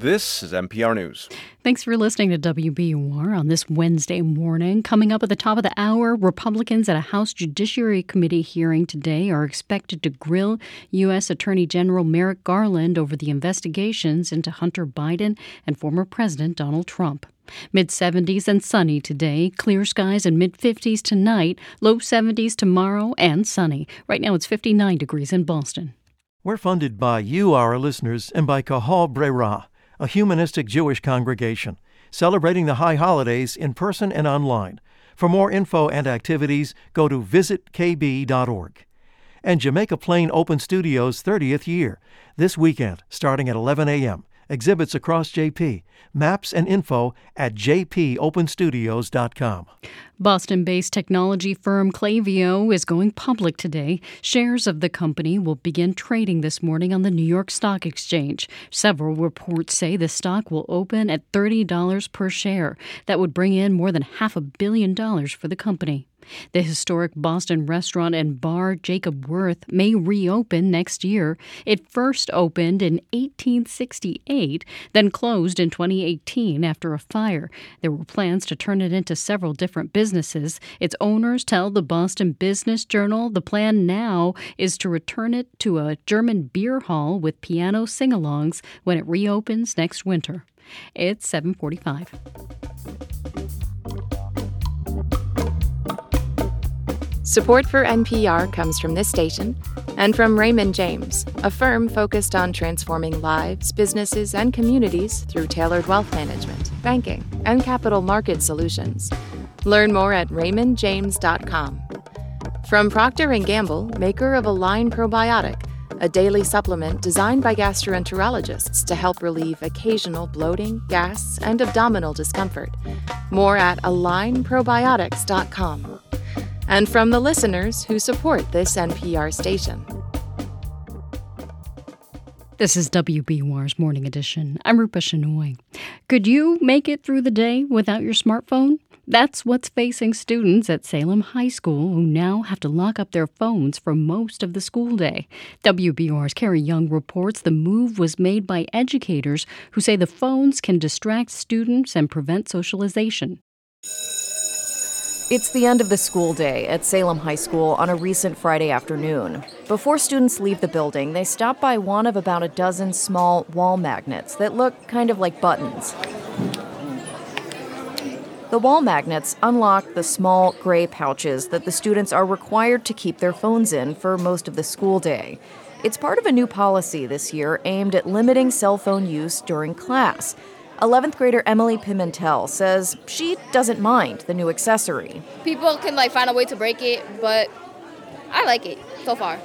This is NPR News. Thanks for listening to WBUR on this Wednesday morning. Coming up at the top of the hour, Republicans at a House Judiciary Committee hearing today are expected to grill U.S. Attorney General Merrick Garland over the investigations into Hunter Biden and former President Donald Trump. Mid 70s and sunny today, clear skies and mid 50s tonight, low 70s tomorrow, and sunny. Right now it's 59 degrees in Boston. We're funded by you, our listeners, and by Kahal B'raira a humanistic Jewish congregation, celebrating the high holidays in person and online. For more info and activities, go to visitkb.org. And Jamaica Plain Open Studios' 30th year, this weekend, starting at 11 a.m. Exhibits across JP. Maps and info at jpopenstudios.com. Boston based technology firm Klaviyo is going public today. Shares of the company will begin trading this morning on the New York Stock Exchange. Several reports say the stock will open at $30 per share. That would bring in more than half a billion dollars for the company. The historic Boston restaurant and bar Jacob Wirth may reopen next year. It first opened in 1868, then closed in 2018 after a fire. There were plans to turn it into several different businesses. Its owners tell the Boston Business Journal the plan now is to return it to a German beer hall with piano sing-alongs when it reopens next winter. It's 745. Support for NPR comes from this station and from Raymond James, a firm focused on transforming lives, businesses, and communities through tailored wealth management, banking, and capital market solutions. Learn more at raymondjames.com. From Procter & Gamble, maker of Align Probiotic, a daily supplement designed by gastroenterologists to help relieve occasional bloating, gas, and abdominal discomfort. More at alignprobiotics.com and from the listeners who support this NPR station. This is WBUR's Morning Edition. I'm Rupa Shenoy. Could you make it through the day without your smartphone? That's what's facing students at Salem High School who now have to lock up their phones for most of the school day. WBUR's Carrie Jung reports the move was made by educators who say the phones can distract students and prevent socialization. It's the end of the school day at Salem High School on a recent Friday afternoon. Before students leave the building, they stop by one of about a dozen small wall magnets that look kind of like buttons. The wall magnets unlock the small gray pouches that the students are required to keep their phones in for most of the school day. It's part of a new policy this year aimed at limiting cell phone use during class. 11th grader Emily Pimentel says she doesn't mind the new accessory. People can like find a way to break it, but I like it so far.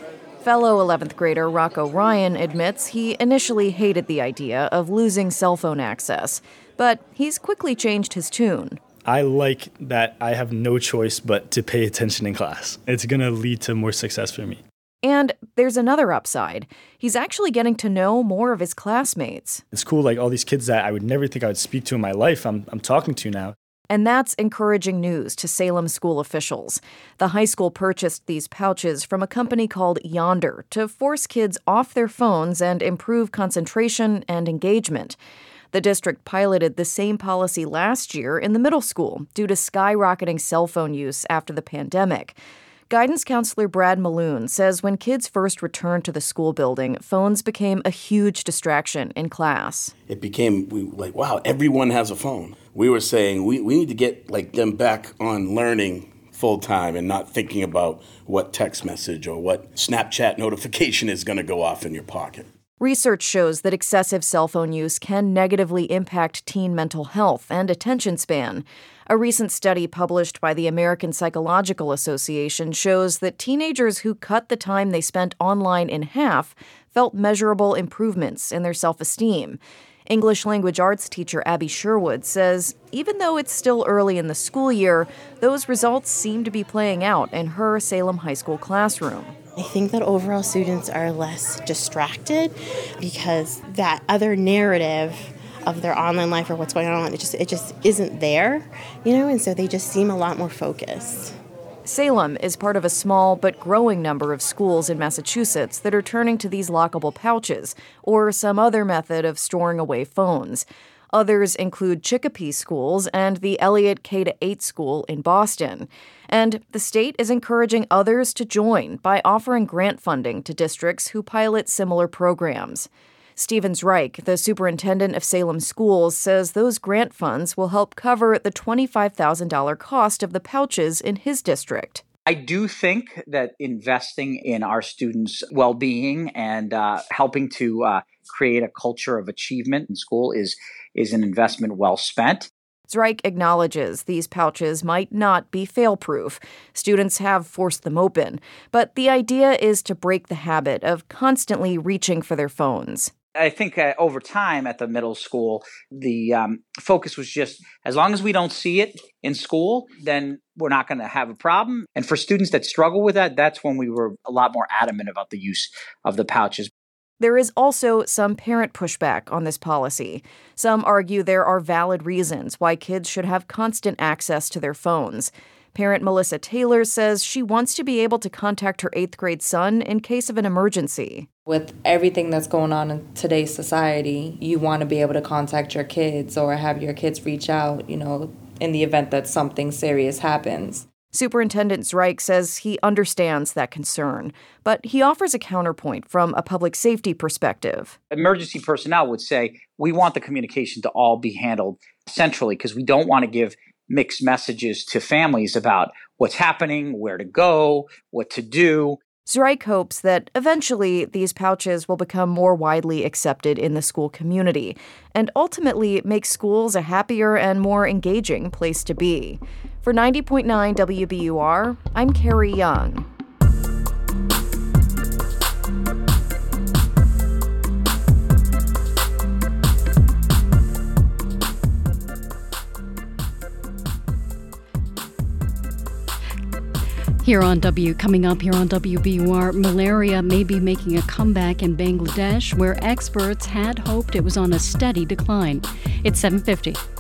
Fellow 11th grader Rocco Ryan admits he initially hated the idea of losing cell phone access, but he's quickly changed his tune. I like that I have no choice but to pay attention in class. It's going to lead to more success for me. And there's another upside. He's actually getting to know more of his classmates. It's cool, like all these kids that I would never think I would speak to in my life, I'm, I'm talking to now. And that's encouraging news to Salem school officials. The high school purchased these pouches from a company called Yondr to force kids off their phones and improve concentration and engagement. The district piloted the same policy last year in the middle school due to skyrocketing cell phone use after the pandemic. Guidance counselor Brad Maloon says when kids first returned to the school building, phones became a huge distraction in class. It became we like, wow, everyone has a phone. We were saying we, we need to get like them back on learning full time and not thinking about what text message or what Snapchat notification is going to go off in your pocket. Research shows that excessive cell phone use can negatively impact teen mental health and attention span. A recent study published by the American Psychological Association shows that teenagers who cut the time they spent online in half felt measurable improvements in their self esteem. English language arts teacher Abby Sherwood says even though it's still early in the school year, those results seem to be playing out in her Salem High School classroom. I think that overall students are less distracted because that other narrative of their online life or what's going on it just it just isn't there you know and so they just seem a lot more focused Salem is part of a small but growing number of schools in Massachusetts that are turning to these lockable pouches or some other method of storing away phones. Others include Chicopee schools and the Eliot K 8 school in Boston. And the state is encouraging others to join by offering grant funding to districts who pilot similar programs. Stephen Zrike, the superintendent of Salem schools, says those grant funds will help cover the $25,000 cost of the pouches in his district. I do think that investing in our students' well being and uh, helping to uh, create a culture of achievement in school is, is an investment well spent. Zrike acknowledges these pouches might not be fail proof. Students have forced them open, but the idea is to break the habit of constantly reaching for their phones. I think uh, over time at the middle school, the um, focus was just as long as we don't see it in school, then we're not going to have a problem. And for students that struggle with that, that's when we were a lot more adamant about the use of the pouches. There is also some parent pushback on this policy. Some argue there are valid reasons why kids should have constant access to their phones. Parent Melissa Taylor says she wants to be able to contact her eighth grade son in case of an emergency. With everything that's going on in today's society, you want to be able to contact your kids or have your kids reach out, you know, in the event that something serious happens. Superintendent Zrike says he understands that concern, but he offers a counterpoint from a public safety perspective. Emergency personnel would say we want the communication to all be handled centrally because we don't want to give mixed messages to families about what's happening, where to go, what to do. Zrike hopes that eventually these pouches will become more widely accepted in the school community and ultimately make schools a happier and more engaging place to be. For 90.9 WBUR, I'm Carrie Jung. Here on W, coming up here on WBUR, malaria may be making a comeback in Bangladesh, where experts had hoped it was on a steady decline. It's 750.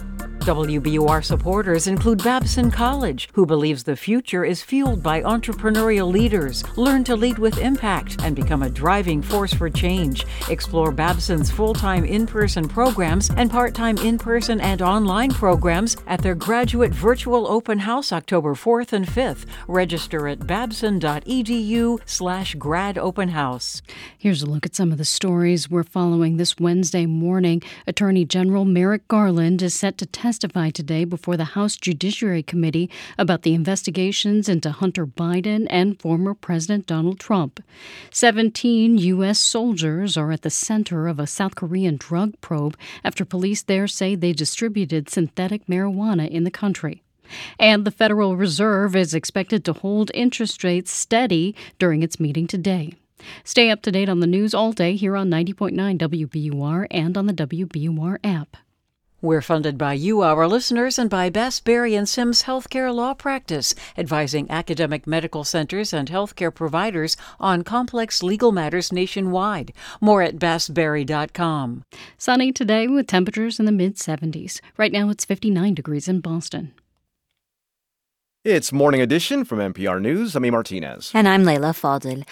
WBUR supporters include Babson College, who believes the future is fueled by entrepreneurial leaders. Learn to lead with impact and become a driving force for change. Explore Babson's full time in person programs and part time in person and online programs at their graduate virtual open house October 4th and 5th. Register at babson.edu slash grad open house. Here's a look at some of the stories we're following this Wednesday morning. Attorney General Merrick Garland is set to testify testify today before the House Judiciary Committee about the investigations into Hunter Biden and former President Donald Trump. 17 U.S. soldiers are at the center of a South Korean drug probe after police there say they distributed synthetic marijuana in the country. And the Federal Reserve is expected to hold interest rates steady during its meeting today. Stay up to date on the news all day here on 90.9 WBUR and on the WBUR app. We're funded by you, our listeners, and by Bass Berry and Sims Healthcare Law Practice, advising academic medical centers and healthcare providers on complex legal matters nationwide. More at bassberry.com. Sunny today with temperatures in the mid 70s. Right now it's 59 degrees in Boston. It's Morning Edition from NPR News. I'm E. Martinez. And I'm Leila Fadel.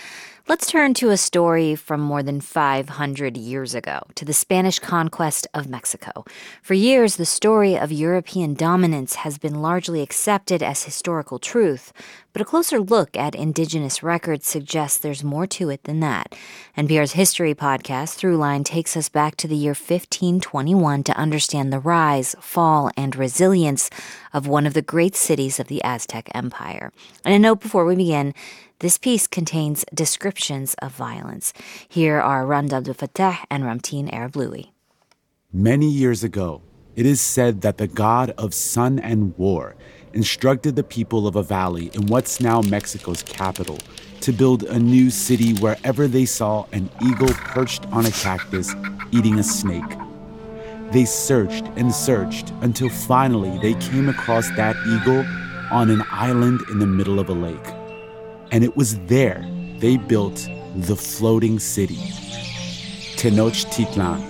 Let's turn to a story from more than 500 years ago, to the Spanish conquest of Mexico. For years, the story of European dominance has been largely accepted as historical truth, but a closer look at indigenous records suggests there's more to it than that. NPR's history podcast, Throughline, takes us back to the year 1521 to understand the rise, fall, and resilience of one of the great cities of the Aztec Empire. And a note before we begin, this piece contains descriptions of violence. Here are Rund Abdelfatah and Ramtin Arablouei. Many years ago, it is said that the god of sun and war instructed the people of a valley in what's now Mexico's capital to build a new city wherever they saw an eagle perched on a cactus eating a snake. They searched and searched until finally they came across that eagle on an island in the middle of a lake. And it was there they built the floating city, Tenochtitlan.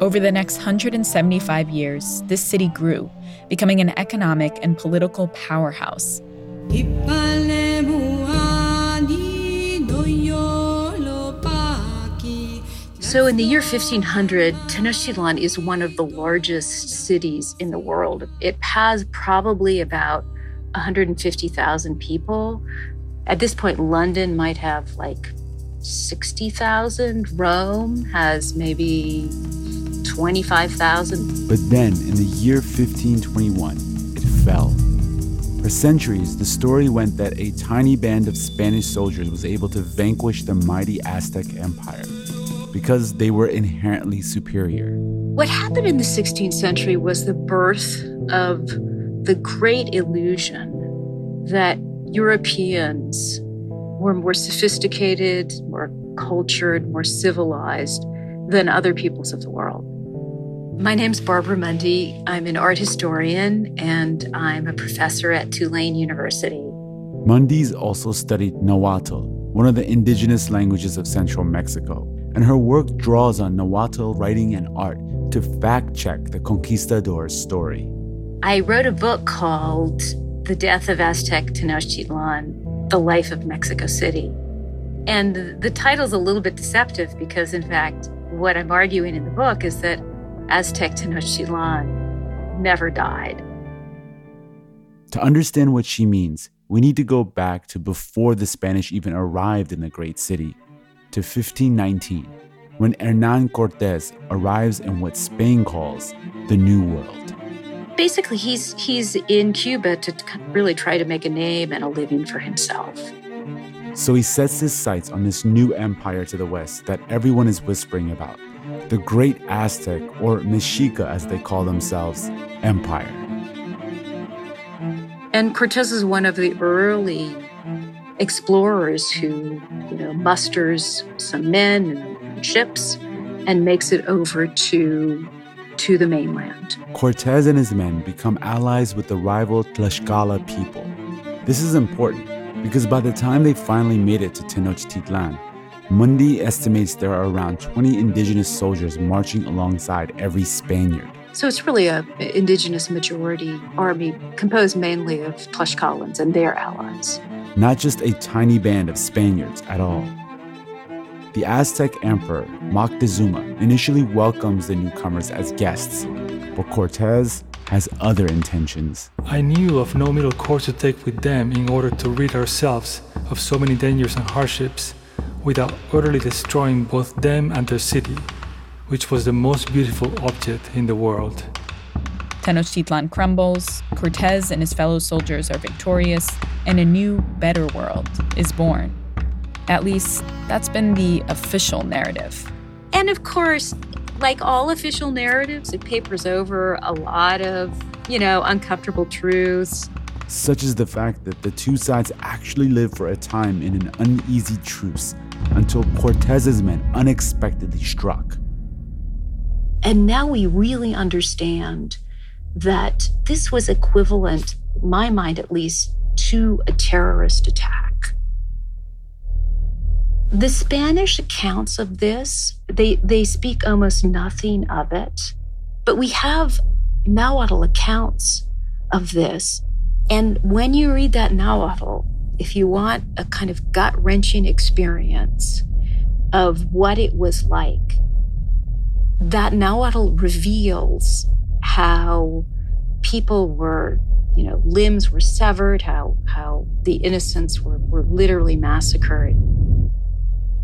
Over the next 175 years, this city grew, becoming an economic and political powerhouse. So, in the year 1500, Tenochtitlan is one of the largest cities in the world. It has probably about 150,000 people. At this point, London might have like 60,000. Rome has maybe 25,000. But then, in the year 1521, it fell. For centuries, the story went that a tiny band of Spanish soldiers was able to vanquish the mighty Aztec Empire because they were inherently superior. What happened in the 16th century was the birth of the great illusion that Europeans were more sophisticated, more cultured, more civilized than other peoples of the world. My name's Barbara Mundy. I'm an art historian and I'm a professor at Tulane University. Mundy's also studied Nahuatl, one of the indigenous languages of central Mexico, and her work draws on Nahuatl writing and art to fact check the conquistadors' story. I wrote a book called The Death of Aztec Tenochtitlan The Life of Mexico City. And the, the title's a little bit deceptive because, in fact, what I'm arguing in the book is that Aztec Tenochtitlan never died. To understand what she means, we need to go back to before the Spanish even arrived in the great city, to 1519, when Hernan Cortes arrives in what Spain calls the New World. basically he's he's in Cuba to really try to make a name and a living for himself. So he sets his sights on this new empire to the west that everyone is whispering about the Great Aztec, or Mexica as they call themselves, Empire. And Cortez is one of the early explorers who, you know, musters some men and ships and makes it over to to the mainland. Cortez and his men become allies with the rival Tlaxcala people. This is important because by the time they finally made it to Tenochtitlan, Mundy estimates there are around 20 indigenous soldiers marching alongside every Spaniard. So it's really a indigenous majority army composed mainly of Tlaxcalans and their allies. Not just a tiny band of Spaniards at all. The Aztec emperor Moctezuma initially welcomes the newcomers as guests, but Cortez has other intentions. I knew of no middle course to take with them in order to rid ourselves of so many dangers and hardships without utterly destroying both them and their city, which was the most beautiful object in the world. Tenochtitlan crumbles, Cortez and his fellow soldiers are victorious, and a new, better world is born. At least, that's been the official narrative. And of course, like all official narratives, it papers over a lot of, you know, uncomfortable truths. Such as the fact that the two sides actually lived for a time in an uneasy truce until Cortez's men unexpectedly struck. And now we really understand that this was equivalent, my mind at least, to a terrorist attack. The Spanish accounts of this, they, they speak almost nothing of it. But we have Nahuatl accounts of this. And when you read that Nahuatl, if you want a kind of gut wrenching experience of what it was like, that Nahuatl reveals how people were, you know, limbs were severed, how, how the innocents were, were literally massacred.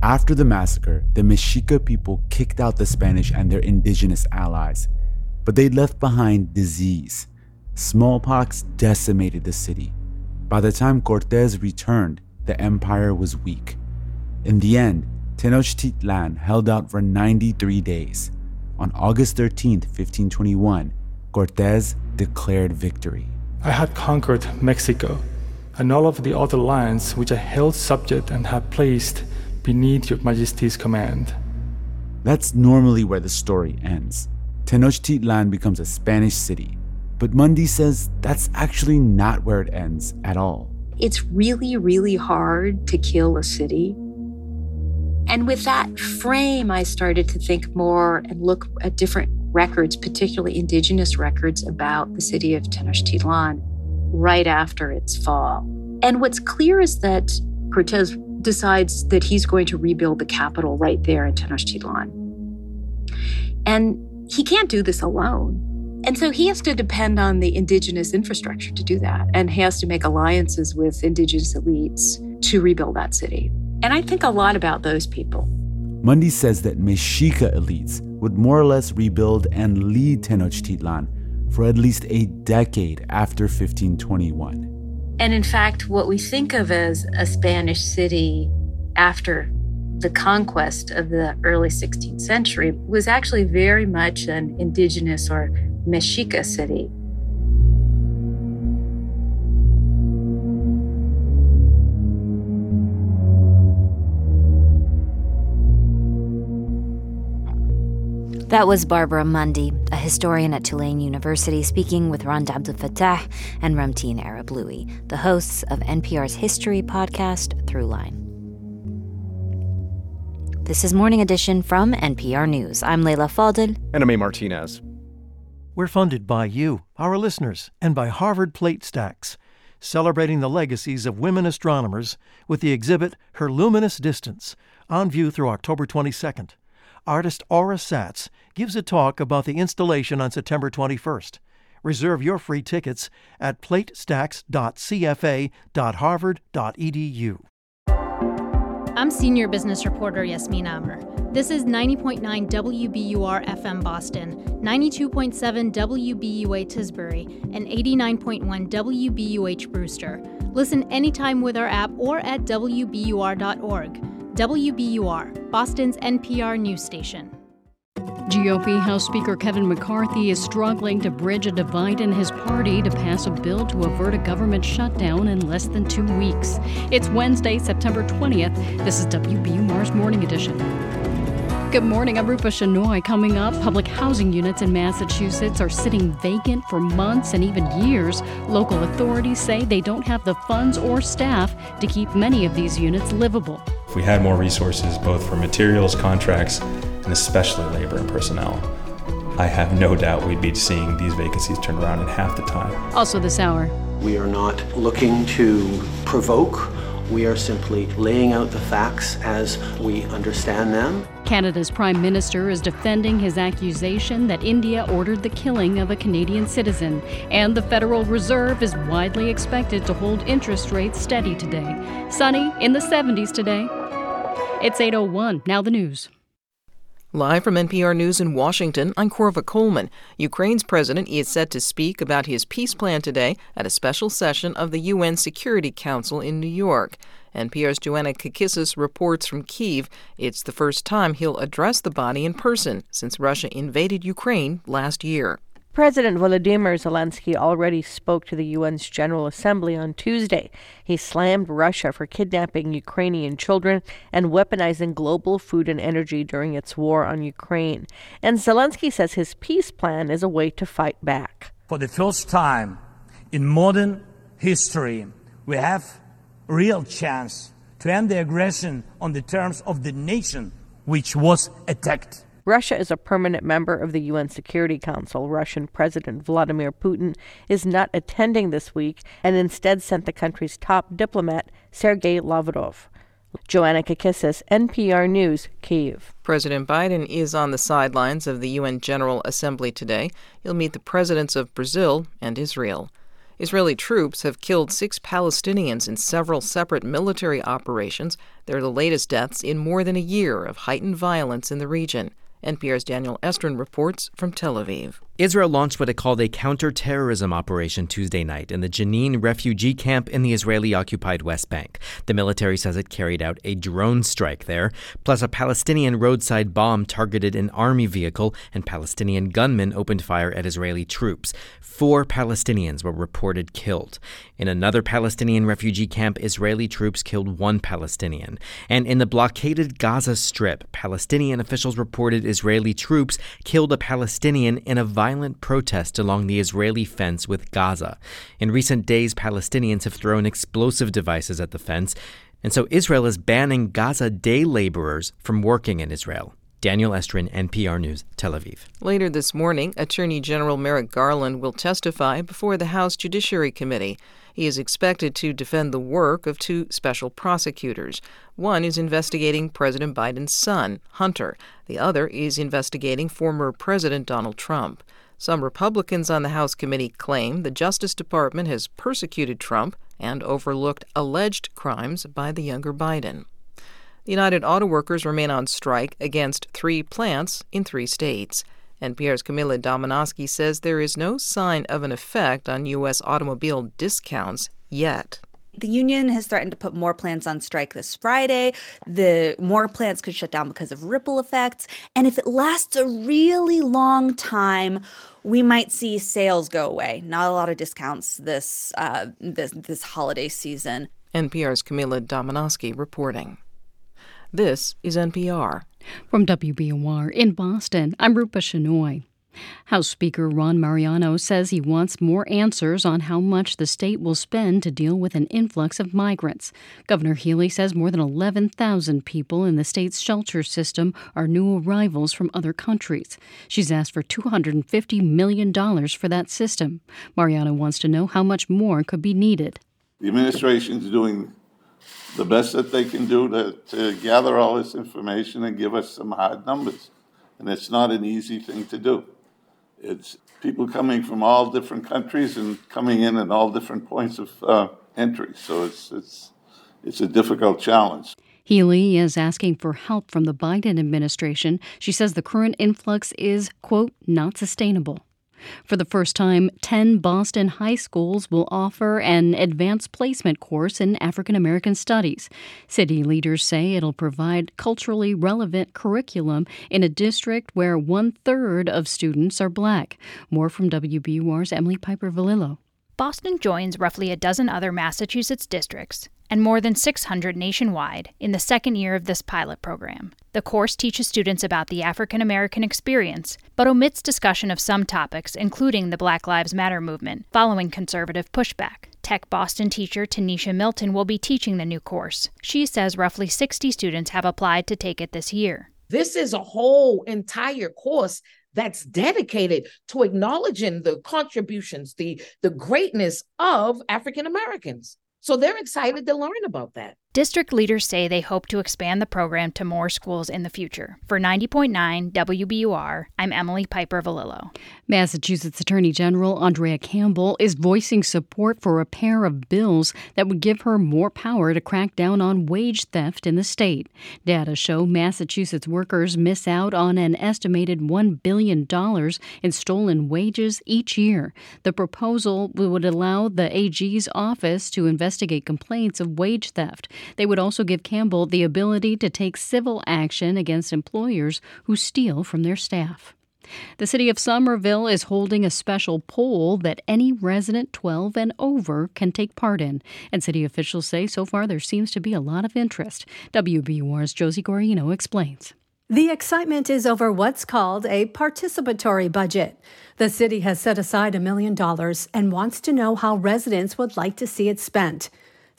After the massacre, the Mexica people kicked out the Spanish and their indigenous allies, but they left behind disease. Smallpox decimated the city. By the time Cortes returned, the empire was weak. In the end, Tenochtitlan held out for 93 days. On August 13, 1521, Cortes declared victory. I had conquered Mexico and all of the other lands which I held subject and had placed beneath your majesty's command. That's normally where the story ends. Tenochtitlan becomes a Spanish city, but Mundy says that's actually not where it ends at all. It's really, really hard to kill a city. And with that frame, I started to think more and look at different records, particularly indigenous records about the city of Tenochtitlan right after its fall. And what's clear is that Cortez decides that he's going to rebuild the capital right there in Tenochtitlan. And he can't do this alone. And so he has to depend on the indigenous infrastructure to do that. And he has to make alliances with indigenous elites to rebuild that city. And I think a lot about those people. Mundy says that Mexica elites would more or less rebuild and lead Tenochtitlan for at least a decade after 1521. And in fact, what we think of as a Spanish city after the conquest of the early 16th century was actually very much an indigenous or Mexica city. That was Barbara Mundy, a historian at Tulane University, speaking with Rund Abdelfatah and Ramtin Arablouei, the hosts of NPR's history podcast, Throughline. This is Morning Edition from NPR News. I'm Leila Fadel. And I'm A. Martinez. We're funded by you, our listeners, and by Harvard Plate Stacks, celebrating the legacies of women astronomers with the exhibit Her Luminous Distance, on view through October 22nd artist Aura Satz gives a talk about the installation on September 21st. Reserve your free tickets at platestacks.cfa.harvard.edu. I'm senior business reporter Yasmin Amer. This is 90.9 WBUR FM Boston, 92.7 WBUA Tisbury, and 89.1 WBUH Brewster. Listen anytime with our app or at WBUR.org. WBUR, Boston's NPR news station. GOP House Speaker Kevin McCarthy is struggling to bridge a divide in his party to pass a bill to avert a government shutdown in less than two weeks. It's Wednesday, September 20th. This is WBUR's Morning Edition. Good morning. I'm Rupa Shenoy. Coming up, public housing units in Massachusetts are sitting vacant for months and even years. Local authorities say they don't have the funds or staff to keep many of these units livable. If we had more resources, both for materials, contracts, and especially labor and personnel, I have no doubt we'd be seeing these vacancies turn around in half the time. Also, this hour. We are not looking to provoke. We are simply laying out the facts as we understand them. Canada's Prime Minister is defending his accusation that India ordered the killing of a Canadian citizen. And the Federal Reserve is widely expected to hold interest rates steady today. Sunny in the 70s today. It's 801. Now the news. Live from NPR News in Washington, I'm Korva Coleman. Ukraine's president is set to speak about his peace plan today at a special session of the UN Security Council in New York. NPR's Joanna Kakissis reports from Kiev. It's the first time he'll address the body in person since Russia invaded Ukraine last year. President Volodymyr Zelensky already spoke to the UN's General Assembly on Tuesday. He slammed Russia for kidnapping Ukrainian children and weaponizing global food and energy during its war on Ukraine. And Zelensky says his peace plan is a way to fight back. For the first time in modern history, we have a real chance to end the aggression on the terms of the nation which was attacked. Russia is a permanent member of the UN Security Council. Russian President Vladimir Putin is not attending this week and instead sent the country's top diplomat, Sergei Lavrov. Joanna Kakissis, NPR News, Kiev. President Biden is on the sidelines of the UN General Assembly today. He'll meet the presidents of Brazil and Israel. Israeli troops have killed six Palestinians in several separate military operations. They're the latest deaths in more than a year of heightened violence in the region. NPR's Daniel Estrin reports from Tel Aviv. Israel launched what it called a counterterrorism operation Tuesday night in the Jenin refugee camp in the Israeli occupied West Bank. The military says it carried out a drone strike there, plus a Palestinian roadside bomb targeted an army vehicle, and Palestinian gunmen opened fire at Israeli troops. Four Palestinians were reported killed. In another Palestinian refugee camp, Israeli troops killed one Palestinian. And in the blockaded Gaza Strip, Palestinian officials reported Israeli troops killed a Palestinian in a violent protest along the Israeli fence with Gaza. In recent days, Palestinians have thrown explosive devices at the fence, and so Israel is banning Gaza day laborers from working in Israel. Daniel Estrin, NPR News, Tel Aviv. Later this morning, Attorney General Merrick Garland will testify before the House Judiciary Committee. He is expected to defend the work of two special prosecutors. One is investigating President Biden's son, Hunter. The other is investigating former President Donald Trump. Some Republicans on the House committee claim the Justice Department has persecuted Trump and overlooked alleged crimes by the younger Biden. The United Auto Workers remain on strike against three plants in three states. NPR's Camila Domonoske says there is no sign of an effect on U.S. automobile discounts yet. The union has threatened to put more plants on strike this Friday. The more plants could shut down because of ripple effects. And if it lasts a really long time, we might see sales go away. Not a lot of discounts this uh, this this holiday season. NPR's Camila Domonoske reporting. This is NPR. From WBUR in Boston, I'm Rupa Shenoy. House Speaker Ron Mariano says he wants more answers on how much the state will spend to deal with an influx of migrants. Governor Healey says more than 11,000 people in the state's shelter system are new arrivals from other countries. She's asked for $250 million for that system. Mariano wants to know how much more could be needed. The administration is doing the best that they can do to, to gather all this information and give us some hard numbers. And it's not an easy thing to do. It's people coming from all different countries and coming in at all different points of uh, entry. So it's, it's, it's a difficult challenge. Healey is asking for help from the Biden administration. She says the current influx is, quote, not sustainable. For the first time, 10 Boston high schools will offer an advanced placement course in African American studies. City leaders say it'll provide culturally relevant curriculum in a district where one third of students are black. More from WBUR's Emily Piper Vallillo. Boston joins roughly a dozen other Massachusetts districts and more than 600 nationwide in the second year of this pilot program. The course teaches students about the African American experience, but omits discussion of some topics, including the Black Lives Matter movement, following conservative pushback. Tech Boston teacher Tanisha Milton will be teaching the new course. She says roughly 60 students have applied to take it this year. This is a whole entire course that's dedicated to acknowledging the contributions, the the greatness of African Americans. So they're excited to learn about that. District leaders say they hope to expand the program to more schools in the future. For 90.9 WBUR, I'm Emily Piper Vallillo. Massachusetts Attorney General Andrea Campbell is voicing support for a pair of bills that would give her more power to crack down on wage theft in the state. Data show Massachusetts workers miss out on an estimated $1 billion in stolen wages each year. The proposal would allow the AG's office to investigate complaints of wage theft. They would also give Campbell the ability to take civil action against employers who steal from their staff. The city of Somerville is holding a special poll that any resident 12 and over can take part in. And city officials say so far there seems to be a lot of interest. WBUR's Josie Guarino explains. The excitement is over what's called a participatory budget. The city has set aside a million dollars and wants to know how residents would like to see it spent.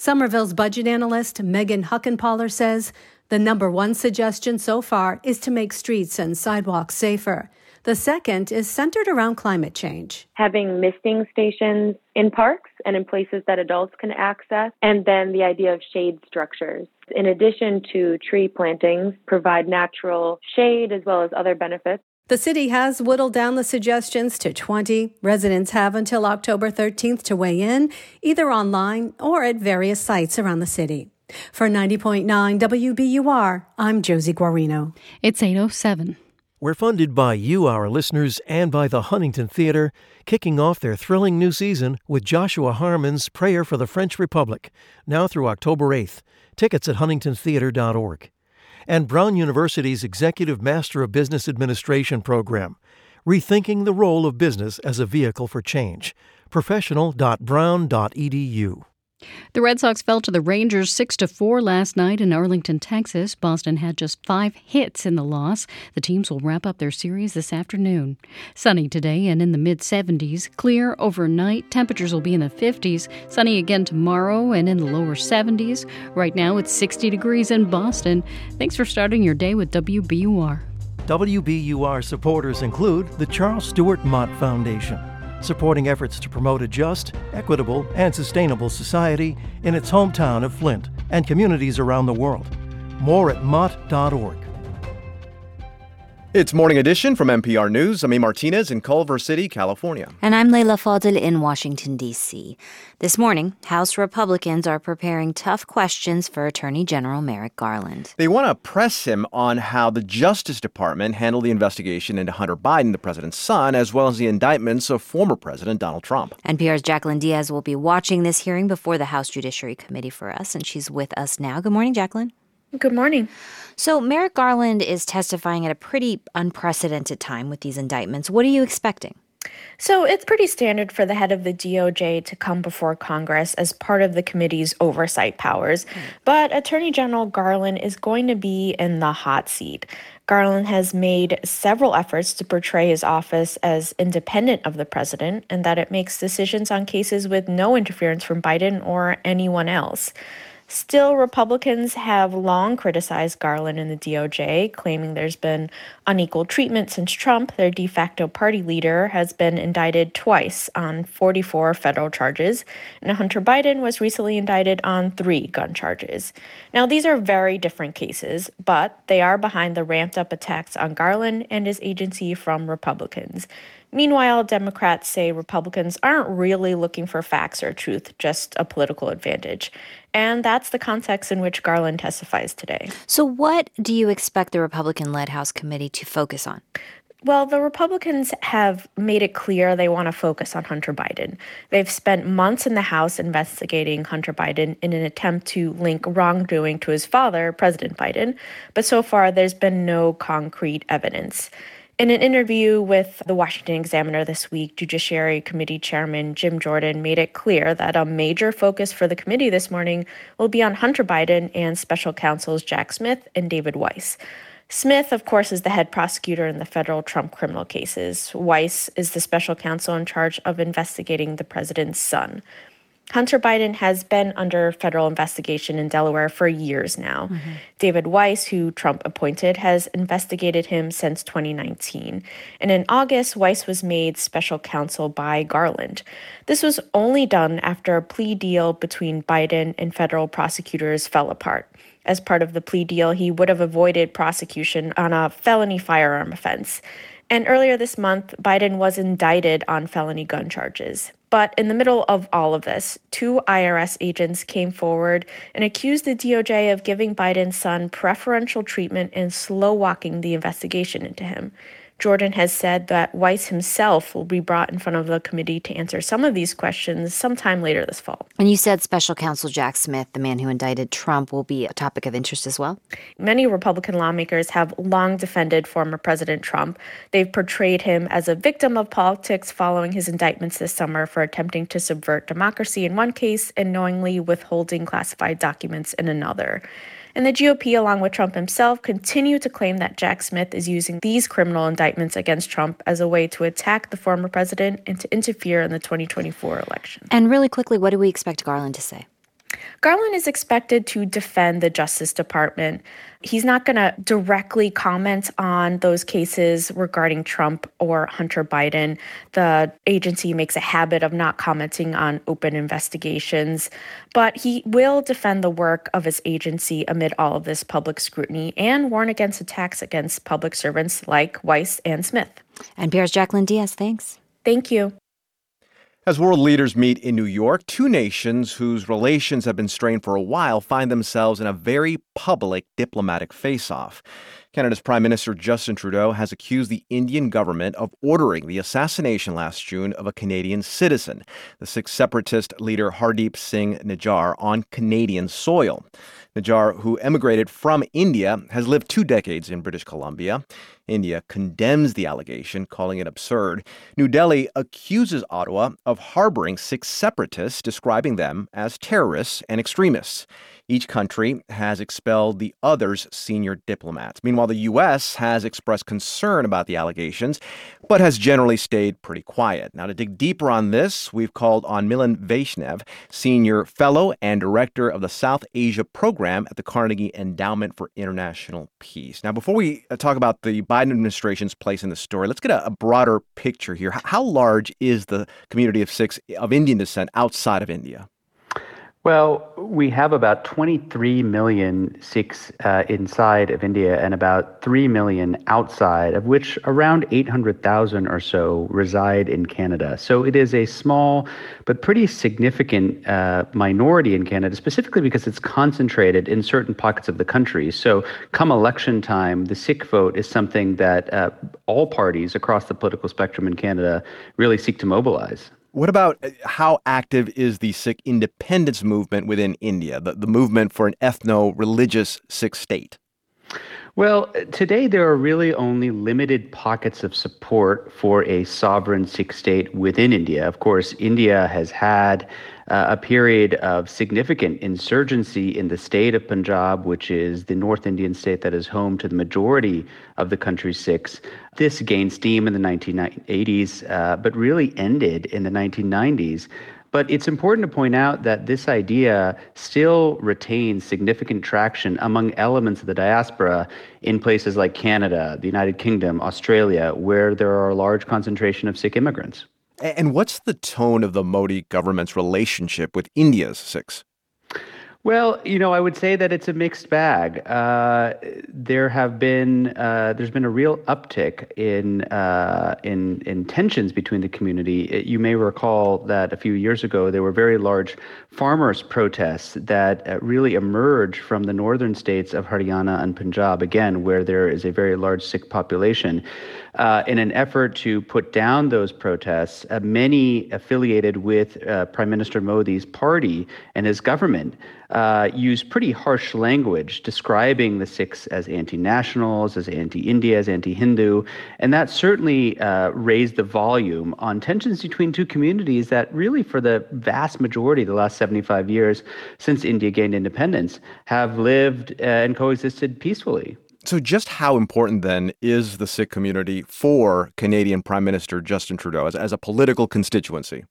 Somerville's budget analyst Megan Huckenpaller says the number one suggestion so far is to make streets and sidewalks safer. The second is centered around climate change. Having misting stations in parks and in places that adults can access, and then the idea of shade structures. In addition to tree plantings, provide natural shade as well as other benefits. The city has whittled down the suggestions to 20. Residents have until October 13th to weigh in, either online or at various sites around the city. For 90.9 WBUR, I'm Josie Guarino. It's 807. We're funded by you, our listeners, and by the Huntington Theater, kicking off their thrilling new season with Joshua Harmon's Prayer for the French Republic, now through October 8th. Tickets at huntingtontheater.org and Brown University's Executive Master of Business Administration program, rethinking the role of business as a vehicle for change. Professional.brown.edu. The Red Sox fell to the Rangers 6 to 4 last night in Arlington, Texas. Boston had just 5 hits in the loss. The teams will wrap up their series this afternoon. Sunny today and in the mid 70s. Clear overnight. Temperatures will be in the 50s. Sunny again tomorrow and in the lower 70s. Right now it's 60 degrees in Boston. Thanks for starting your day with WBUR. WBUR supporters include the Charles Stewart Mott Foundation supporting efforts to promote a just, equitable, and sustainable society in its hometown of Flint and communities around the world. More at mott.org. It's Morning Edition from NPR News. I'm A. Martinez in Culver City, California. And I'm Leila Fadel in Washington, D.C. This morning, House Republicans are preparing tough questions for Attorney General Merrick Garland. They want to press him on how the Justice Department handled the investigation into Hunter Biden, the president's son, as well as the indictments of former President Donald Trump. NPR's Jaclyn Diaz will be watching this hearing before the House Judiciary Committee for us, and she's with us now. Good morning, Jaclyn. Good morning. So, Merrick Garland is testifying at a pretty unprecedented time with these indictments. What are you expecting? So, it's pretty standard for the head of the DOJ to come before Congress as part of the committee's oversight powers. Mm. But Attorney General Garland is going to be in the hot seat. Garland has made several efforts to portray his office as independent of the president and that it makes decisions on cases with no interference from Biden or anyone else. Still, Republicans have long criticized Garland and the DOJ, claiming there's been unequal treatment since Trump, their de facto party leader, has been indicted twice on 44 federal charges, and Hunter Biden was recently indicted on three gun charges. Now, these are very different cases, but they are behind the ramped up attacks on Garland and his agency from Republicans. Meanwhile, Democrats say Republicans aren't really looking for facts or truth, just a political advantage. And that's the context in which Garland testifies today. So, what do you expect the Republican led House committee to focus on? Well, the Republicans have made it clear they want to focus on Hunter Biden. They've spent months in the House investigating Hunter Biden in an attempt to link wrongdoing to his father, President Biden, but so far there's been no concrete evidence. In an interview with the Washington Examiner this week, Judiciary Committee Chairman Jim Jordan made it clear that a major focus for the committee this morning will be on Hunter Biden and special counsels Jack Smith and David Weiss. Smith, of course, is the head prosecutor in the federal Trump criminal cases. Weiss is the special counsel in charge of investigating the president's son. Hunter Biden has been under federal investigation in Delaware for years now. Mm-hmm. David Weiss, who Trump appointed, has investigated him since 2019. And in August, Weiss was made special counsel by Garland. This was only done after a plea deal between Biden and federal prosecutors fell apart. As part of the plea deal, he would have avoided prosecution on a felony firearm offense. And earlier this month, Biden was indicted on felony gun charges. But in the middle of all of this, two IRS agents came forward and accused the DOJ of giving Biden's son preferential treatment and slow walking the investigation into him. Jordan has said that Weiss himself will be brought in front of the committee to answer some of these questions sometime later this fall. And you said special counsel Jack Smith, the man who indicted Trump, will be a topic of interest as well? Many Republican lawmakers have long defended former President Trump. They've portrayed him as a victim of politics following his indictments this summer for attempting to subvert democracy in one case and knowingly withholding classified documents in another. And the GOP, along with Trump himself, continue to claim that Jack Smith is using these criminal indictments against Trump as a way to attack the former president and to interfere in the 2024 election. And really quickly, what do we expect Garland to say? Garland is expected to defend the Justice Department. He's not going to directly comment on those cases regarding Trump or Hunter Biden. The agency makes a habit of not commenting on open investigations, but he will defend the work of his agency amid all of this public scrutiny and warn against attacks against public servants like Weiss and Smith. NPR's Jaclyn Diaz, thanks. Thank you. As world leaders meet in New York, two nations whose relations have been strained for a while find themselves in a very public diplomatic face off. Canada's Prime Minister Justin Trudeau has accused the Indian government of ordering the assassination last June of a Canadian citizen, the Sikh separatist leader Hardeep Singh Nijjar, on Canadian soil. Nijjar, who emigrated from India, has lived two decades in British Columbia. India condemns the allegation, calling it absurd. New Delhi accuses Ottawa of harboring Sikh separatists, describing them as terrorists and extremists. Each country has expelled the other's senior diplomats. Meanwhile, the U.S. has expressed concern about the allegations, but has generally stayed pretty quiet. Now, to dig deeper on this, we've called on Milan Vaishnav, Senior Fellow and Director of the South Asia Program at the Carnegie Endowment for International Peace. Now, before we uh, talk about the Biden administration's place in the story, let's get a, a broader picture here. How large is the community of Sikhs of Indian descent outside of India? Well, we have about 23 million Sikhs uh, inside of India and about 3 million outside, of which around 800,000 or so reside in Canada. So it is a small but pretty significant uh, minority in Canada, specifically because it's concentrated in certain pockets of the country. So come election time, the Sikh vote is something that uh, all parties across the political spectrum in Canada really seek to mobilize. What about uh, how active is the Sikh independence movement within India, the, the movement for an ethno religious Sikh state? Well, today there are really only limited pockets of support for a sovereign Sikh state within India. Of course, India has had uh, a period of significant insurgency in the state of Punjab, which is the North Indian state that is home to the majority of the country's Sikhs. This gained steam in the 1980s, uh, but really ended in the 1990s. But it's important to point out that this idea still retains significant traction among elements of the diaspora in places like Canada, the United Kingdom, Australia, where there are a large concentration of Sikh immigrants. And what's the tone of the Modi government's relationship with India's Sikhs? Well, you know, I would say that it's a mixed bag. Uh, there have been uh, there's been a real uptick in uh, in in tensions between the community. It, you may recall that a few years ago there were very large farmers' protests that uh, really emerged from the northern states of Haryana and Punjab, again where there is a very large Sikh population. Uh, in an effort to put down those protests, uh, many affiliated with uh, Prime Minister Modi's party and his government uh, used pretty harsh language describing the Sikhs as anti nationals, as anti India, as anti Hindu. And that certainly uh, raised the volume on tensions between two communities that, really, for the vast majority of the last 75 years since India gained independence, have lived uh, and coexisted peacefully. So, just how important then is the Sikh community for Canadian Prime Minister Justin Trudeau as, as a political constituency?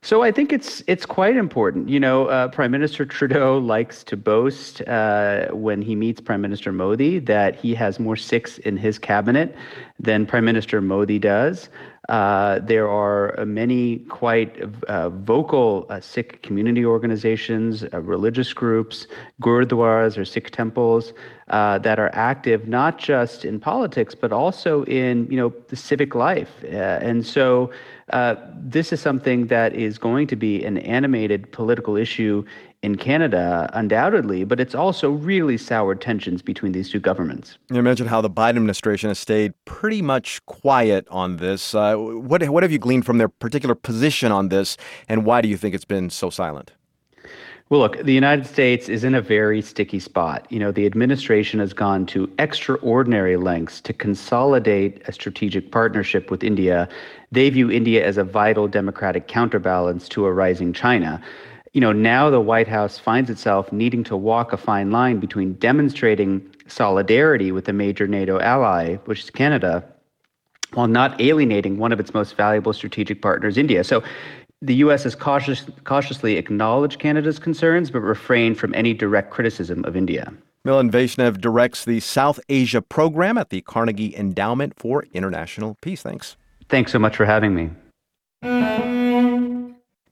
So I think it's it's quite important. You know, uh, Prime Minister Trudeau likes to boast uh, when he meets Prime Minister Modi that he has more Sikhs in his cabinet than Prime Minister Modi does. Uh, there are many quite uh, vocal uh, Sikh community organizations, uh, religious groups, gurdwaras or Sikh temples that are active not just in politics but also in you know the civic life. And so this is something that is going to be an animated political issue in Canada, undoubtedly, but it's also really soured tensions between these two governments. You mentioned how the Biden administration has stayed pretty much quiet on this. Uh, what, what have you gleaned from their particular position on this, and why do you think it's been so silent? Well, look, the United States is in a very sticky spot. You know, the administration has gone to extraordinary lengths to consolidate a strategic partnership with India. They view India as a vital democratic counterbalance to a rising China you know, now the White House finds itself needing to walk a fine line between demonstrating solidarity with a major NATO ally, which is Canada, while not alienating one of its most valuable strategic partners, India. So the U.S. has cautious, cautiously acknowledged Canada's concerns, but refrained from any direct criticism of India. Milan Vaishnav directs the South Asia program at the Carnegie Endowment for International Peace. Thanks. Thanks so much for having me.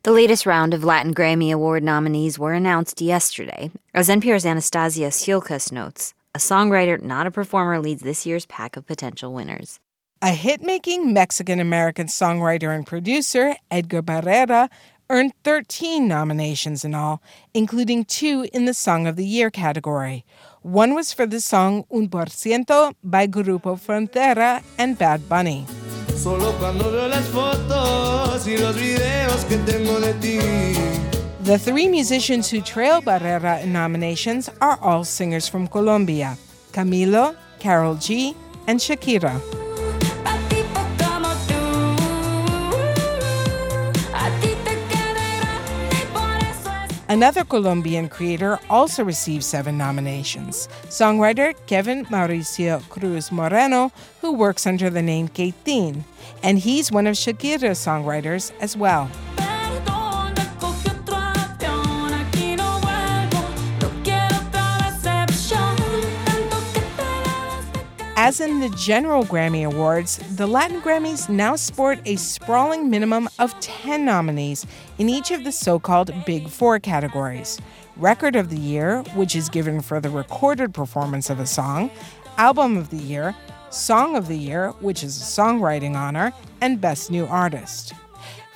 The latest round of Latin Grammy Award nominees were announced yesterday. As NPR's Anastasia Tsioulcas notes, a songwriter, not a performer, leads this year's pack of potential winners. A hit making Mexican American songwriter and producer, Edgar Barrera, earned 13 nominations in all, including two in the Song of the Year category. One was for the song Un Por Ciento by Grupo Frontera and Bad Bunny. Solo cuando veo las fotos y los videos que tengo de ti. The three musicians who trail Barrera in nominations are all singers from Colombia Camilo, Karol G, and Shakira. Another Colombian creator also received seven nominations songwriter Kevin Mauricio Cruz Moreno, who works under the name Keityn, and he's one of Shakira's songwriters as well. As in the general Grammy Awards, the Latin Grammys now sport a sprawling minimum of 10 nominees in each of the so called Big Four categories Record of the Year, which is given for the recorded performance of a song, Album of the Year, Song of the Year, which is a songwriting honor, and Best New Artist.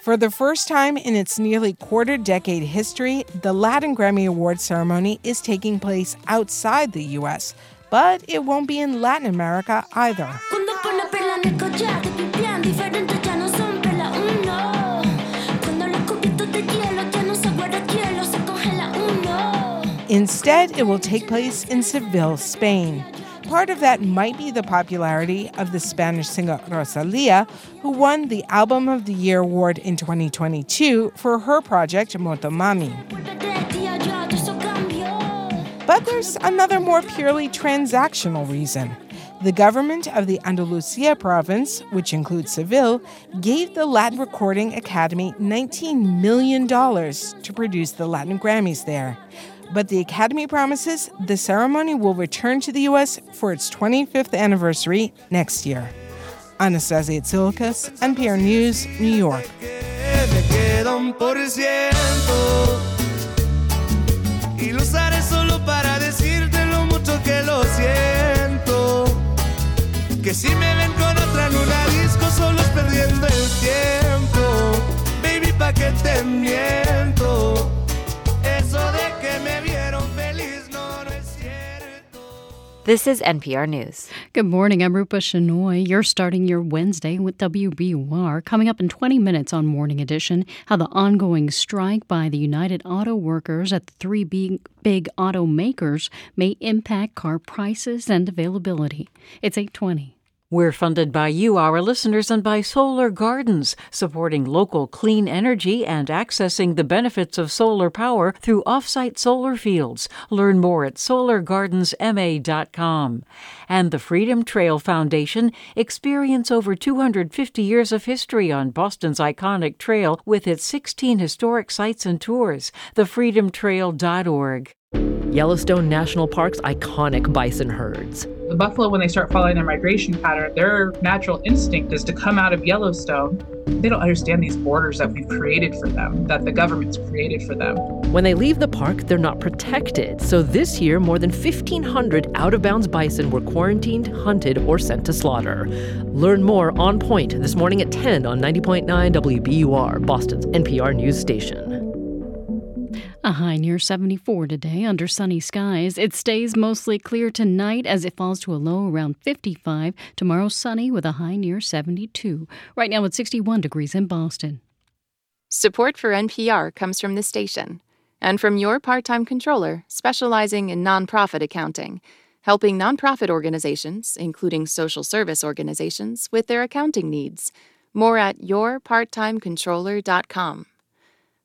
For the first time in its nearly quarter decade history, the Latin Grammy Awards ceremony is taking place outside the U.S., but it won't be in Latin America either. Instead, it will take place in Seville, Spain. Part of that might be the popularity of the Spanish singer Rosalia, who won the Album of the Year award in 2022 for her project Motomami. But there's another more purely transactional reason. The government of the Andalusia province, which includes Seville, gave the Latin Recording Academy $19 million to produce the Latin Grammys there. But the Academy promises the ceremony will return to the U.S. for its 25th anniversary next year. Anastasia Tsioulcas, NPR News, New York. Y lo usaré solo para decirte lo mucho que lo siento. Que si me ven con otra en una disco solo es perdiendo el tiempo. Baby, pa' que te miento. This is NPR News. Good morning. I'm Rupa Shenoy. You're starting your Wednesday with WBUR. Coming up in 20 minutes on Morning Edition, how the ongoing strike by the United Auto Workers at the three big, big automakers may impact car prices and availability. It's 820. We're funded by you, our listeners, and by Solar Gardens, supporting local clean energy and accessing the benefits of solar power through offsite solar fields. Learn more at solargardensma.com. And the Freedom Trail Foundation experience over 250 years of history on Boston's iconic trail with its 16 historic sites and tours. TheFreedomTrail.org. Yellowstone National Park's iconic bison herds. The buffalo, when they start following their migration pattern, their natural instinct is to come out of Yellowstone. They don't understand these borders that we've created for them, that the government's created for them. When they leave the park, they're not protected. So this year, more than 1,500 out of bounds bison were quarantined, hunted, or sent to slaughter. Learn more on point this morning at 10 on 90.9 WBUR, Boston's NPR news station. A high near 74 today under sunny skies. It stays mostly clear tonight as it falls to a low around 55. Tomorrow sunny with a high near 72. Right now it's 61 degrees in Boston. Support for NPR comes from the station and from your part time controller specializing in nonprofit accounting, helping nonprofit organizations, including social service organizations, with their accounting needs. More at yourparttimecontroller.com.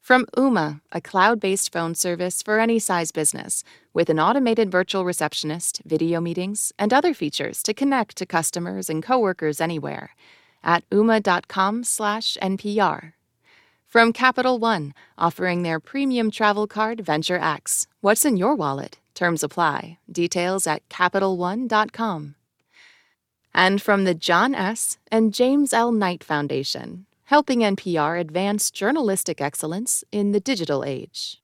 From Ooma, a cloud based phone service for any size business, with an automated virtual receptionist, video meetings, and other features to connect to customers and coworkers anywhere at ooma.com/slash NPR. From Capital One, offering their premium travel card Venture X. What's in your wallet? Terms apply. Details at CapitalOne.com. And from the John S. and James L. Knight Foundation, helping NPR advance journalistic excellence in the digital age.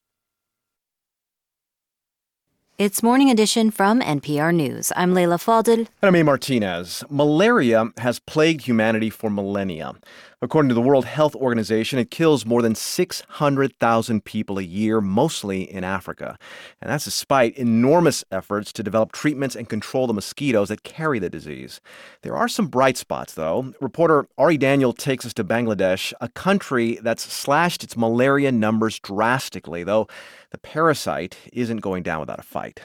It's Morning Edition from NPR News. I'm Leila Fadel. And I'm A. Martinez. Malaria has plagued humanity for millennia. According to the World Health Organization, it kills more than 600,000 people a year, mostly in Africa. And that's despite enormous efforts to develop treatments and control the mosquitoes that carry the disease. There are some bright spots, though. Reporter Ari Daniel takes us to Bangladesh, a country that's slashed its malaria numbers drastically, though the parasite isn't going down without a fight.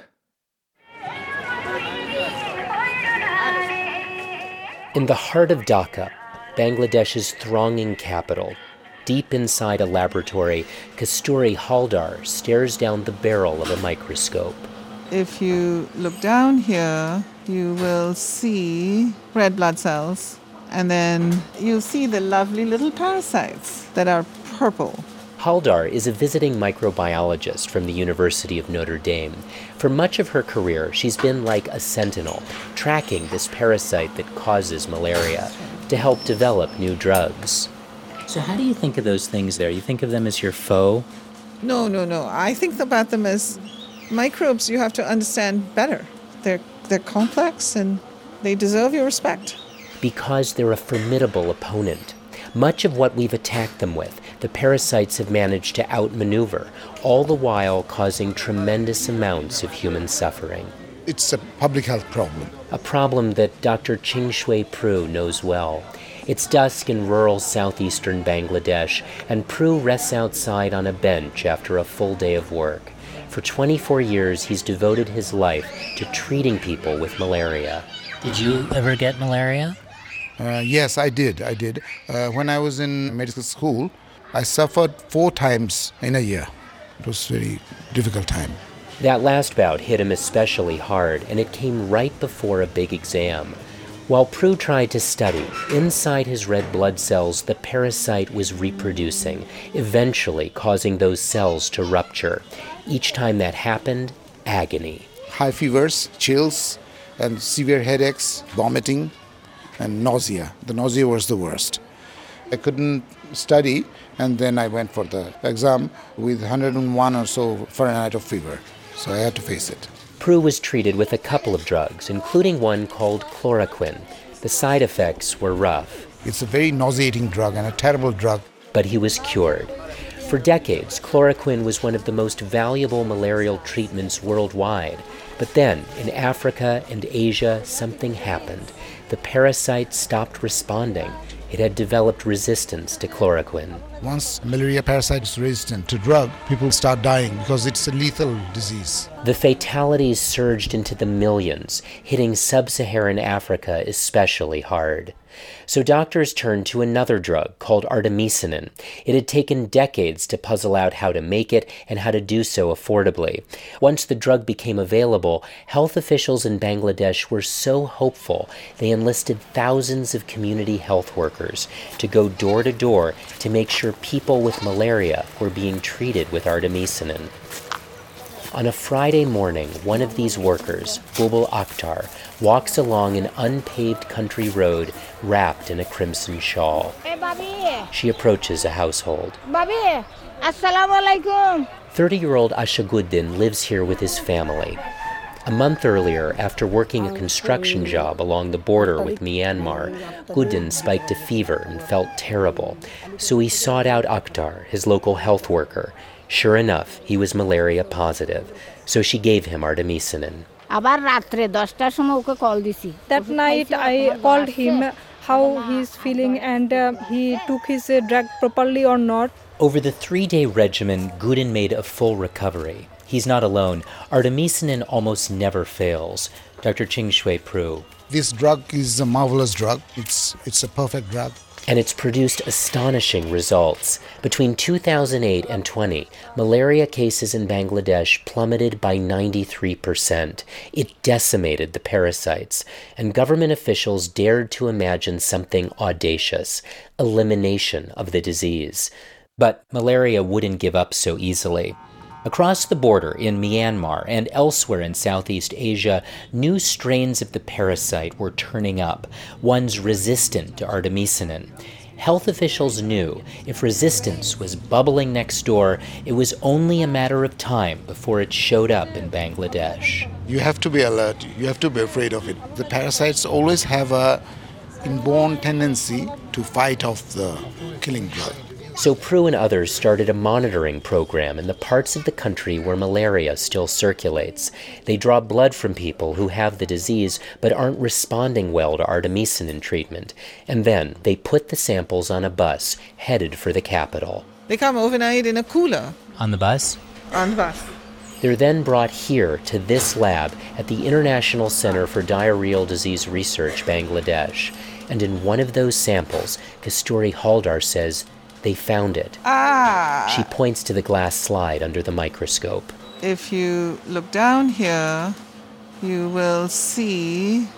In the heart of Dhaka, Bangladesh's thronging capital, deep inside a laboratory, Kasturi Haldar stares down the barrel of a microscope. If you look down here, you will see red blood cells, and then you'll see the lovely little parasites that are purple. Haldar is a visiting microbiologist from the University of Notre Dame. For much of her career, she's been like a sentinel, tracking this parasite that causes malaria to help develop new drugs. So, how do you think of those things there? You think of them as your foe? No, no, no. I think about them as microbes you have to understand better. They're, they're complex and they deserve your respect. Because they're a formidable opponent. Much of what we've attacked them with, the parasites have managed to outmaneuver, all the while causing tremendous amounts of human suffering. It's a public health problem. A problem that Dr. Ching Shui Pru knows well. It's dusk in rural southeastern Bangladesh, and Pru rests outside on a bench after a full day of work. For 24 years, he's devoted his life to treating people with malaria. Did you ever get malaria? Uh, yes, I did. I did. Uh, when I was in medical school, I suffered four times in a year. It was a very difficult time. That last bout hit him especially hard, and it came right before a big exam. While Prue tried to study, inside his red blood cells, the parasite was reproducing, eventually causing those cells to rupture. Each time that happened, agony. High fevers, chills, and severe headaches, vomiting, and nausea. The nausea was the worst. I couldn't study, and then I went for the exam with 101 or so Fahrenheit of fever. So I had to face it. Prue was treated with a couple of drugs, including one called chloroquine. The side effects were rough. It's a very nauseating drug and a terrible drug. But he was cured. For decades, chloroquine was one of the most valuable malarial treatments worldwide. But then, in Africa and Asia, something happened. The parasite stopped responding. It had developed resistance to chloroquine. Once malaria parasite is resistant to drug, people start dying because it's a lethal disease. The fatalities surged into the millions, hitting sub Saharan Africa especially hard. So doctors turned to another drug called artemisinin. It had taken decades to puzzle out how to make it and how to do so affordably. Once the drug became available, health officials in Bangladesh were so hopeful they enlisted thousands of community health workers to go door to door to make sure people with malaria were being treated with artemisinin. On a Friday morning, one of these workers, Bubul Akhtar, walks along an unpaved country road wrapped in a crimson shawl. She approaches a household. 30 year old Ashaguddin lives here with his family. A month earlier, after working a construction job along the border with Myanmar, Guddin spiked a fever and felt terrible. So he sought out Akhtar, his local health worker. Sure enough, he was malaria positive, so she gave him artemisinin. That night I called him how he's feeling and uh, he took his uh, drug properly or not. Over the three day regimen, Gudin made a full recovery. He's not alone. Artemisinin almost never fails. Dr. Ching Shui Pru. This drug is a marvelous drug. It's, it's a perfect drug and it's produced astonishing results. Between 2008 and 20, malaria cases in Bangladesh plummeted by 93%. It decimated the parasites, and government officials dared to imagine something audacious elimination of the disease. But malaria wouldn't give up so easily. Across the border in Myanmar and elsewhere in Southeast Asia, new strains of the parasite were turning up, ones resistant to artemisinin. Health officials knew if resistance was bubbling next door, it was only a matter of time before it showed up in Bangladesh. You have to be alert, you have to be afraid of it. The parasites always have a inborn tendency to fight off the killing drug. So Prue and others started a monitoring program in the parts of the country where malaria still circulates. They draw blood from people who have the disease but aren't responding well to artemisinin treatment, and then they put the samples on a bus headed for the capital. They come overnight in a cooler. On the bus? On the bus. They're then brought here to this lab at the International Center for Diarrheal Disease Research, Bangladesh. And in one of those samples, Kasturi Haldar says they found it. Ah. She points to the glass slide under the microscope. If you look down here, you will see.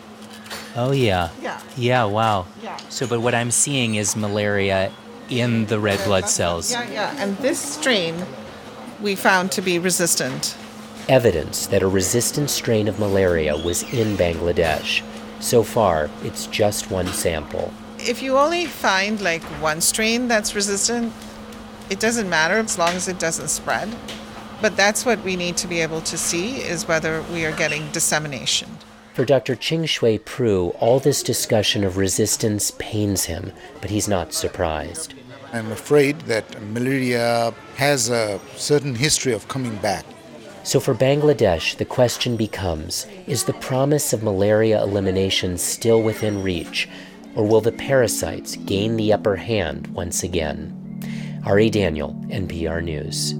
Oh, yeah. Yeah. Yeah, wow. Yeah. So, but what I'm seeing is malaria in the red blood cells. Yeah, yeah. And this strain we found to be resistant. Evidence that a resistant strain of malaria was in Bangladesh. So far, it's just one sample if you only find like one strain that's resistant, it doesn't matter as long as it doesn't spread. But that's what we need to be able to see is whether we are getting dissemination. For Dr. Ching Shui Pru, all this discussion of resistance pains him, but he's not surprised. I'm afraid that malaria has a certain history of coming back. So for Bangladesh, the question becomes is the promise of malaria elimination still within reach? Or will the parasites gain the upper hand once again? Ari Daniel, NPR News.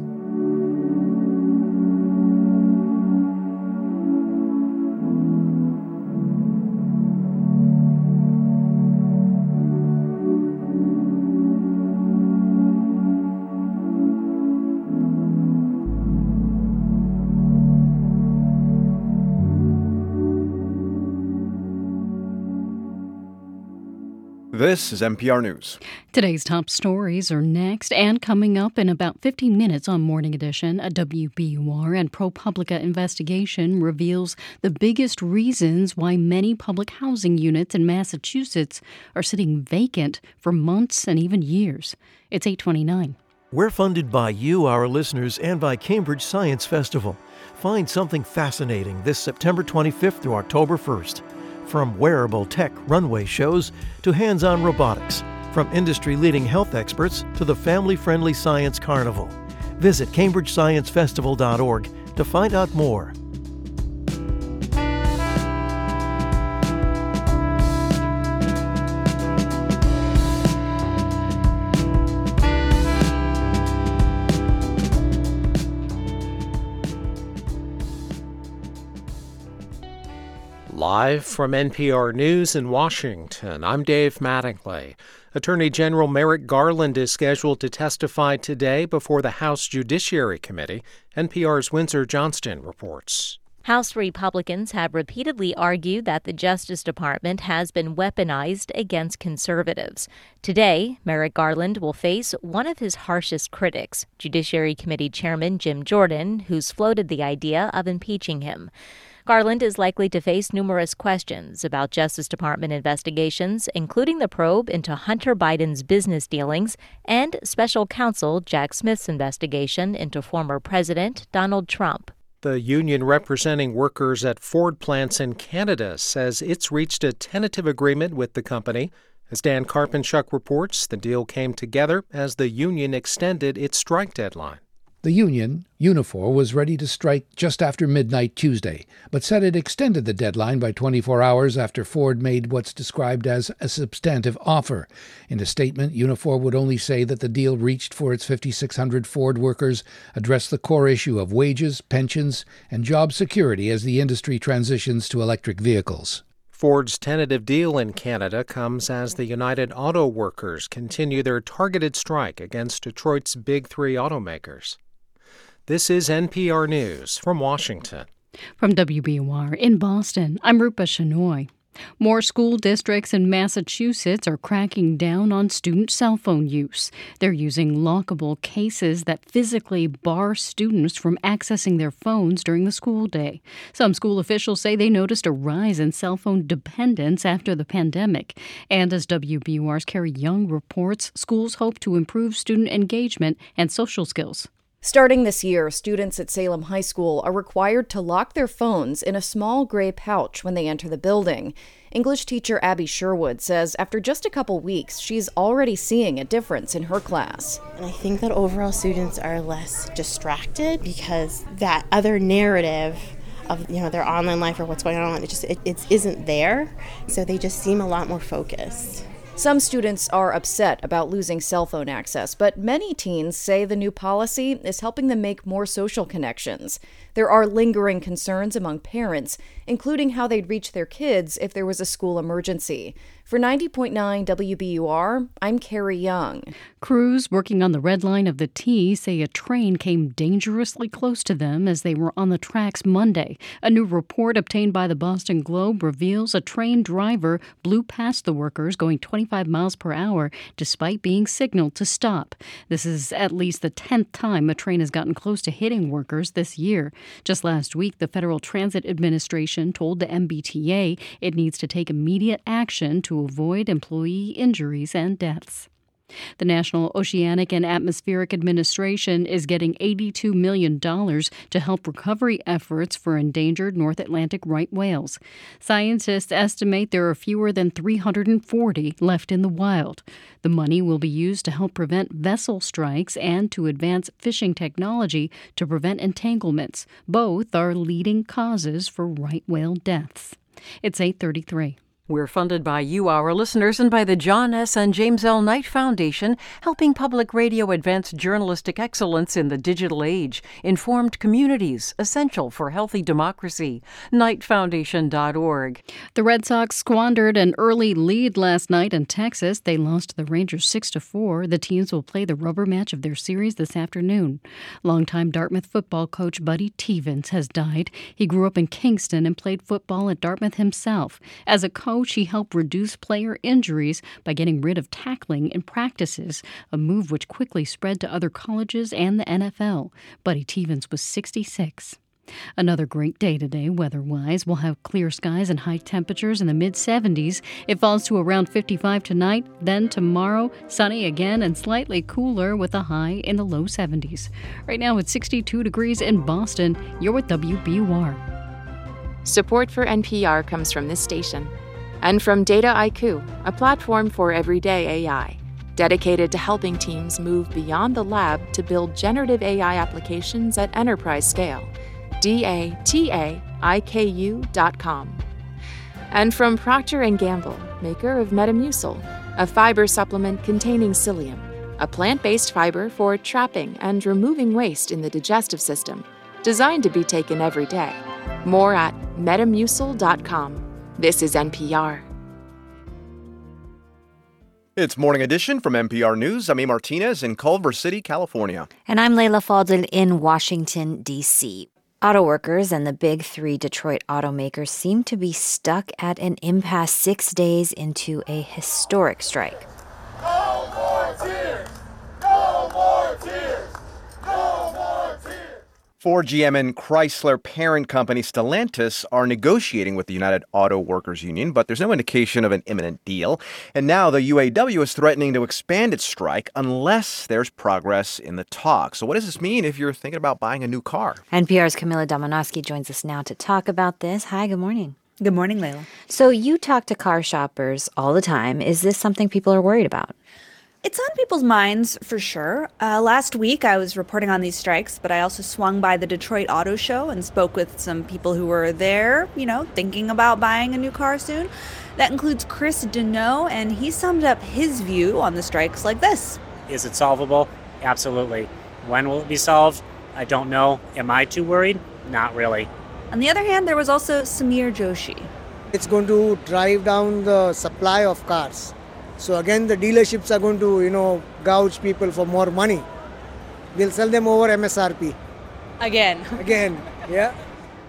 This is NPR News. Today's top stories are next and coming up in about 15 minutes on Morning Edition. A WBUR and ProPublica investigation reveals the biggest reasons why many public housing units in Massachusetts are sitting vacant for months and even years. It's 829. We're funded by you, our listeners, and by Cambridge Science Festival. Find something fascinating this September 25th through October 1st. From wearable tech runway shows to hands on robotics, from industry leading health experts to the family friendly science carnival. Visit CambridgeScienceFestival.org to find out more. Live from NPR News in Washington, I'm Dave Mattingly. Attorney General Merrick Garland is scheduled to testify today before the House Judiciary Committee. NPR's Windsor Johnston reports. House Republicans have repeatedly argued that the Justice Department has been weaponized against conservatives. Today, Merrick Garland will face one of his harshest critics, Judiciary Committee Chairman Jim Jordan, who's floated the idea of impeaching him. Garland is likely to face numerous questions about Justice Department investigations, including the probe into Hunter Biden's business dealings and special counsel Jack Smith's investigation into former President Donald Trump. The union representing workers at Ford plants in Canada says it's reached a tentative agreement with the company. As Dan Karpenchuk reports, the deal came together as the union extended its strike deadline. The union, Unifor, was ready to strike just after midnight Tuesday, but said it extended the deadline by 24 hours after Ford made what's described as a substantive offer. In a statement, Unifor would only say that the deal reached for its 5,600 Ford workers addressed the core issue of wages, pensions, and job security as the industry transitions to electric vehicles. Ford's tentative deal in Canada comes as the United Auto Workers continue their targeted strike against Detroit's big three automakers. This is NPR News from Washington. From WBUR in Boston, I'm Rupa Shenoy. More school districts in Massachusetts are cracking down on student cell phone use. They're using lockable cases that physically bar students from accessing their phones during the school day. Some school officials say they noticed a rise in cell phone dependence after the pandemic. And as WBUR's Carrie Jung reports, schools hope to improve student engagement and social skills. Starting this year, students at Salem High School are required to lock their phones in a small gray pouch when they enter the building. English teacher Abby Sherwood says after just a couple weeks, she's already seeing a difference in her class. And I think that overall students are less distracted because that other narrative of you know their online life or what's going on it just it, it isn't there so they just seem a lot more focused some students are upset about losing cell phone access, but many teens say the new policy is helping them make more social connections. There are lingering concerns among parents, including how they'd reach their kids if there was a school emergency. For 90.9 WBUR, I'm Carrie Jung. Crews working on the red line of the T say a train came dangerously close to them as they were on the tracks Monday. A new report obtained by the Boston Globe reveals a train driver blew past the workers going 25 miles per hour despite being signaled to stop. This is at least the 10th time a train has gotten close to hitting workers this year. Just last week, the Federal Transit Administration told the MBTA it needs to take immediate action to avoid employee injuries and deaths. The National Oceanic and Atmospheric Administration is getting $82 million to help recovery efforts for endangered North Atlantic right whales. Scientists estimate there are fewer than 340 left in the wild. The money will be used to help prevent vessel strikes and to advance fishing technology to prevent entanglements. Both are leading causes for right whale deaths. It's 833. We're funded by you, our listeners, and by the John S. and James L. Knight Foundation, helping public radio advance journalistic excellence in the digital age. Informed communities, essential for healthy democracy. KnightFoundation.org. The Red Sox squandered an early lead last night in Texas. They lost the Rangers 6 to 4. The teams will play the rubber match of their series this afternoon. Longtime Dartmouth football coach Buddy Teevens has died. He grew up in Kingston and played football at Dartmouth himself. As a coach, coach, he helped reduce player injuries by getting rid of tackling in practices, a move which quickly spread to other colleges and the NFL. Buddy Teevens was 66. Another great day today, weather wise. We'll have clear skies and high temperatures in the mid 70s. It falls to around 55 tonight. Then tomorrow, sunny again and slightly cooler with a high in the low 70s. Right now, it's 62 degrees in Boston. You're with WBUR. Support for NPR comes from this station and from Dataiku, a platform for everyday AI dedicated to helping teams move beyond the lab to build generative AI applications at enterprise scale. D-A-T-A-I-K-U.com. And from Procter & Gamble, maker of Metamucil, a fiber supplement containing psyllium, a plant-based fiber for trapping and removing waste in the digestive system, designed to be taken every day. More at metamucil.com. This is NPR. It's Morning Edition from NPR News. I'm A. Martinez in Culver City, California. And I'm Leila Fadel in Washington, D.C. Auto workers and the big three Detroit automakers seem to be stuck at an impasse six days into a historic strike. No more tears! No more tears! No more tears! Ford, GM, and Chrysler parent company Stellantis are negotiating with the United Auto Workers Union, but there's no indication of an imminent deal. And now the UAW is threatening to expand its strike unless there's progress in the talks. So, what does this mean if you're thinking about buying a new car? NPR's Camila Domonoske joins us now to talk about this. Hi, good morning. Good morning, Leila. So, you talk to car shoppers all the time. Is this something people are worried about? It's on people's minds for sure. Uh, last week, I was reporting on these strikes, but I also swung by the Detroit Auto Show and spoke with some people who were there, you know, thinking about buying a new car soon. That includes Chris Deneau, and he summed up his view on the strikes like this Is it solvable? Absolutely. When will it be solved? I don't know. Am I too worried? Not really. On the other hand, there was also Samir Joshi. It's going to drive down the supply of cars. So again, the dealerships are going to, you know, gouge people for more money. They'll sell them over MSRP. Again. Again, yeah.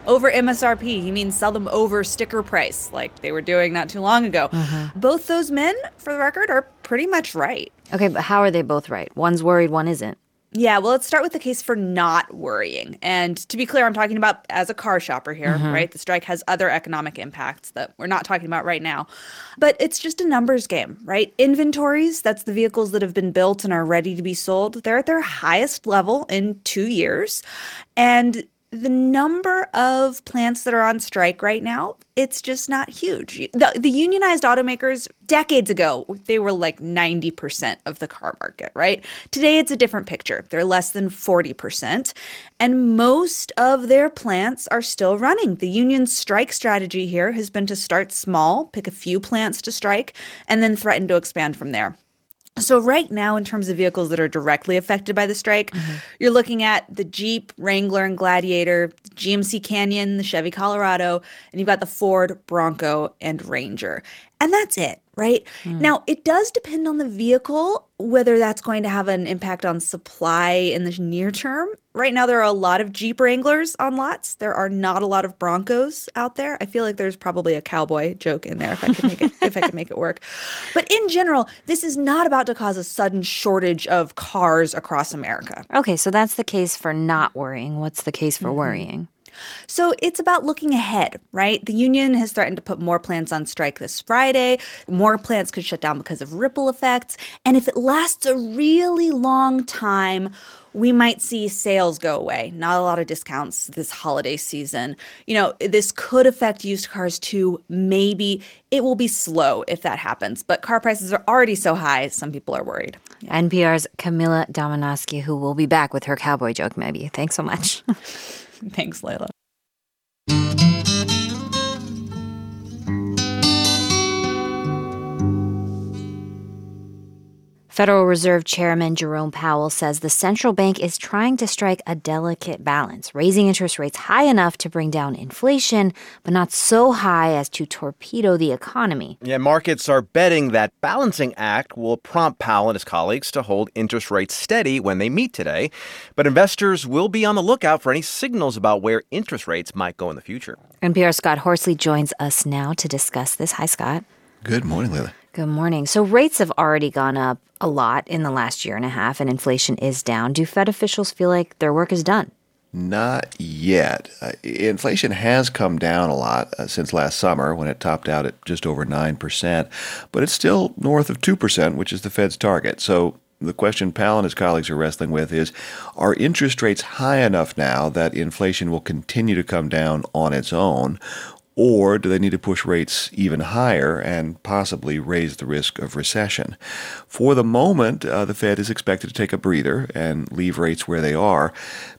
Over MSRP, he means sell them over sticker price, like they were doing not too long ago. Uh-huh. Both those men, for the record, are pretty much right. Okay, but how are they both right? One's worried, one isn't. Yeah, well, let's start with the case for not worrying. And to be clear, I'm talking about as a car shopper here, Mhm. right? The strike has other economic impacts that we're not talking about right now. But it's just a numbers game, right? Inventories, that's the vehicles that have been built and are ready to be sold, they're at their highest level in two years. And the number of plants that are on strike right now, it's just not huge. The, the unionized automakers, decades ago, they were like 90% of the car market, right? Today, it's a different picture. They're less than 40%. And most of their plants are still running. The union's strike strategy here has been to start small, pick a few plants to strike, and then threaten to expand from there. So, right now, in terms of vehicles that are directly affected by the strike, mm-hmm. you're looking at the Jeep, Wrangler, and Gladiator, GMC Canyon, the Chevy Colorado, and you've got the Ford, Bronco, and Ranger. And that's it, right? Hmm. Now, it does depend on the vehicle whether that's going to have an impact on supply in the near term. Right now, there are a lot of Jeep Wranglers on lots. There are not a lot of Broncos out there. I feel like there's probably a cowboy joke in there if I can make it if I could make it work. But in general, this is not about to cause a sudden shortage of cars across America. Okay, so that's the case for not worrying. What's the case for mm-hmm. worrying? So it's about looking ahead, right? The union has threatened to put more plants on strike this Friday. More plants could shut down because of ripple effects. And if it lasts a really long time, we might see sales go away. Not a lot of discounts this holiday season. You know, this could affect used cars too. Maybe it will be slow if that happens, but car prices are already so high, some people are worried. NPR's Camila Domonoske, who will be back with her cowboy joke, maybe. Thanks so much. Thanks, Leila. Federal Reserve Chairman Jerome Powell says the central bank is trying to strike a delicate balance, raising interest rates high enough to bring down inflation, but not so high as to torpedo the economy. Yeah, markets are betting that balancing act will prompt Powell and his colleagues to hold interest rates steady when they meet today. But investors will be on the lookout for any signals about where interest rates might go in the future. NPR Scott Horsley joins us now to discuss this. Hi, Scott. Good morning, Leila. Good morning. So rates have already gone up a lot in the last year and a half, and inflation is down. Do Fed officials feel like their work is done? Not yet. Uh, inflation has come down a lot uh, since last summer when it topped out at just over 9%, but it's still north of 2%, which is the Fed's target. So the question Powell and his colleagues are wrestling with is Are interest rates high enough now that inflation will continue to come down on its own? Or do they need to push rates even higher and possibly raise the risk of recession? For the moment, uh, the Fed is expected to take a breather and leave rates where they are.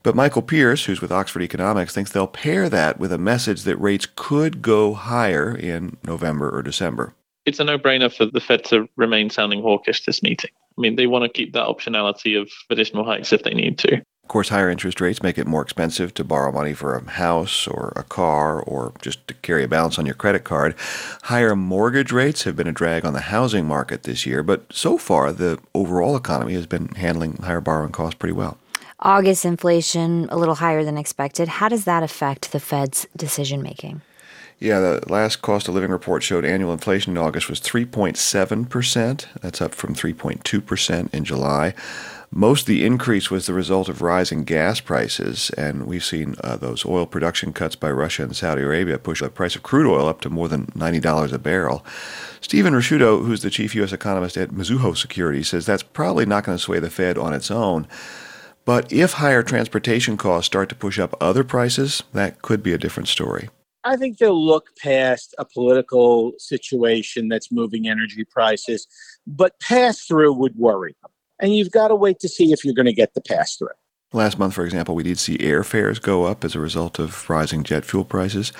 But Michael Pearce, who's with Oxford Economics, thinks they'll pair that with a message that rates could go higher in November or December. It's a no brainer for the Fed to remain sounding hawkish this meeting. I mean, they want to keep that optionality of additional hikes if they need to. Of course, higher interest rates make it more expensive to borrow money for a house or a car or just to carry a balance on your credit card. Higher mortgage rates have been a drag on the housing market this year, but so far the overall economy has been handling higher borrowing costs pretty well. August inflation a little higher than expected. How does that affect the Fed's decision making? Yeah, the last cost of living report showed annual inflation in August was 3.7%. That's up from 3.2% in July. Most of the increase was the result of rising gas prices, and we've seen uh, those oil production cuts by Russia and Saudi Arabia push the price of crude oil up to more than $90 a barrel. Steven Ricchiuto, who's the chief U.S. economist at Mizuho Securities, says that's probably not going to sway the Fed on its own. But if higher transportation costs start to push up other prices, that could be a different story. I think they'll look past a political situation that's moving energy prices, but pass through would worry them and you've got to wait to see if you're going to get the pass through. Last month, for example, we did see airfares go up as a result of rising jet fuel prices.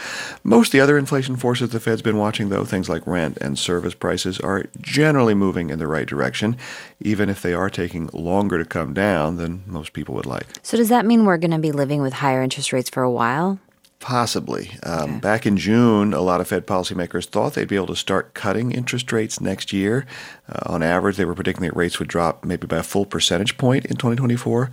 Most of the other inflation forces the Fed's been watching, though, things like rent and service prices, are generally moving in the right direction, even if they are taking longer to come down than most people would like. So, does that mean we're going to be living with higher interest rates for a while? Possibly. Um, okay. Back in June, a lot of Fed policymakers thought they'd be able to start cutting interest rates next year. Uh, on average, they were predicting that rates would drop maybe by a full percentage point in 2024.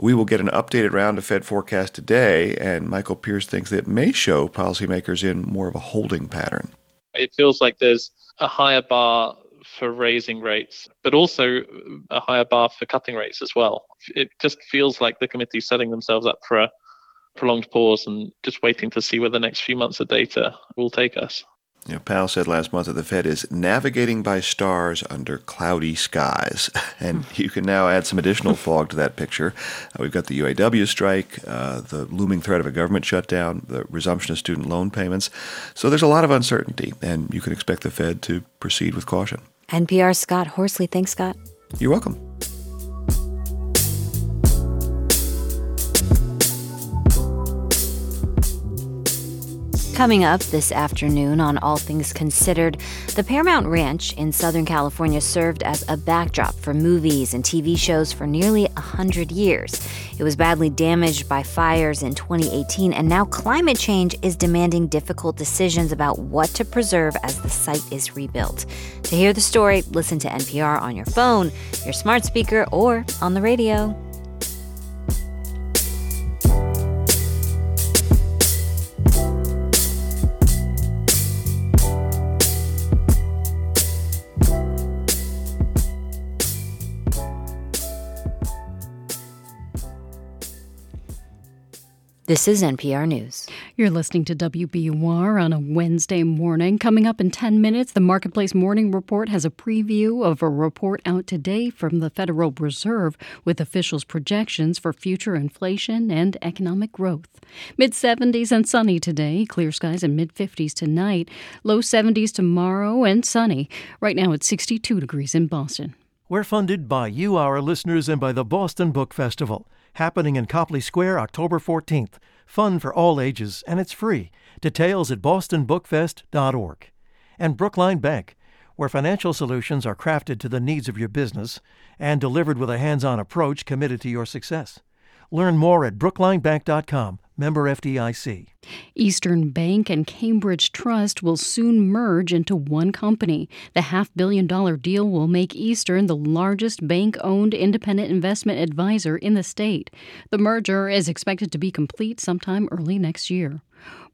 We will get an updated round of Fed forecast today, and Michael Pearce thinks that may show policymakers in more of a holding pattern. It feels like there's a higher bar for raising rates, but also a higher bar for cutting rates as well. It just feels like the committee's setting themselves up for a prolonged pause and just waiting to see where the next few months of data will take us. You know, Powell said last month that the Fed is navigating by stars under cloudy skies. And you can now add some additional fog to that picture. Uh, we've got the UAW strike, uh, the looming threat of a government shutdown, the resumption of student loan payments. So there's a lot of uncertainty, and you can expect the Fed to proceed with caution. NPR Scott Horsley. Thanks, Scott. You're welcome. Coming up this afternoon on All Things Considered, the Paramount Ranch in Southern California served as a backdrop for movies and TV shows for nearly 100 years. It was badly damaged by fires in 2018, and now climate change is demanding difficult decisions about what to preserve as the site is rebuilt. To hear the story, listen to NPR on your phone, your smart speaker, or on the radio. This is NPR News. You're listening to WBUR on a Wednesday morning. Coming up in 10 minutes, the Marketplace Morning Report has a preview of a report out today from the Federal Reserve with officials' projections for future inflation and economic growth. Mid 70s and sunny today, clear skies and mid 50s tonight, low 70s tomorrow and sunny. Right now it's 62 degrees in Boston. We're funded by you, our listeners, and by the Boston Book Festival happening in Copley Square October 14th. Fun for all ages, and it's free. Details at bostonbookfest.org. And Brookline Bank, where financial solutions are crafted to the needs of your business and delivered with a hands on approach committed to your success. Learn more at brooklinebank.com member FDIC. Eastern Bank and Cambridge Trust will soon merge into one company. The half billion dollar deal will make Eastern the largest bank owned independent investment advisor in the state. The merger is expected to be complete sometime early next year.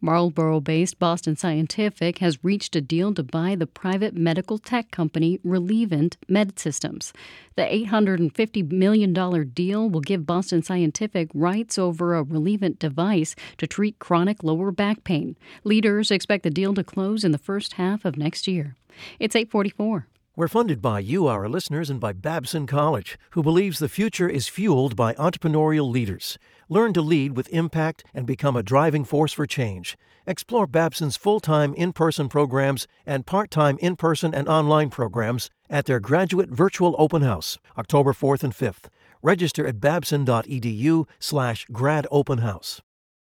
Marlboro based Boston Scientific has reached a deal to buy the private medical tech company Relievant Med Systems. The $850 million deal will give Boston Scientific rights over a Relievant device to treat chronic lower back pain. Leaders expect the deal to close in the first half of next year. It's 844. We're funded by you, our listeners, and by Babson College, who believes the future is fueled by entrepreneurial leaders. Learn to lead with impact and become a driving force for change. Explore Babson's full time in person programs and part time in person and online programs at their graduate virtual open house, October 4th and 5th. Register at babson.edu slash grad open house.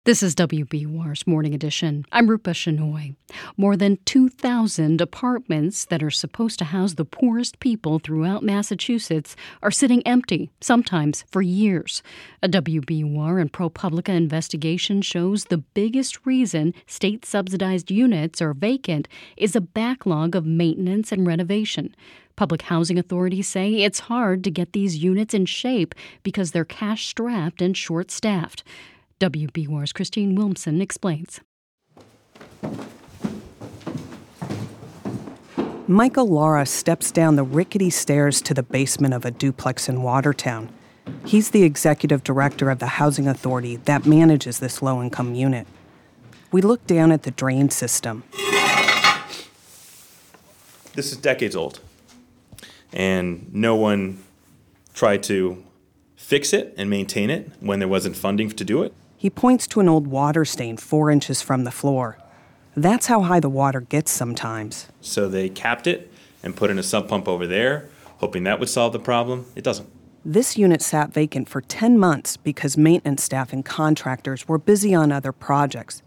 This is WBUR's Morning Edition. I'm Rupa Shenoy. More than 2,000 apartments that are supposed to house the poorest people throughout Massachusetts are sitting empty, sometimes for years. A WBUR and ProPublica investigation shows the biggest reason state subsidized units are vacant is a backlog of maintenance and renovation. Public housing authorities say it's hard to get these units in shape because they're cash strapped and short staffed. WBUR's Christine Willmsen explains. Michael Lara steps down the rickety stairs to the basement of a duplex in Watertown. He's the executive director of the housing authority that manages this low income unit. We look down at the drain system. This is decades old, and no one tried to fix it and maintain it when there wasn't funding to do it. He points to an old water stain four inches from the floor. That's how high the water gets sometimes. So they capped it and put in a sump pump over there, hoping that would solve the problem. It doesn't. This unit sat vacant for 10 months because maintenance staff and contractors were busy on other projects.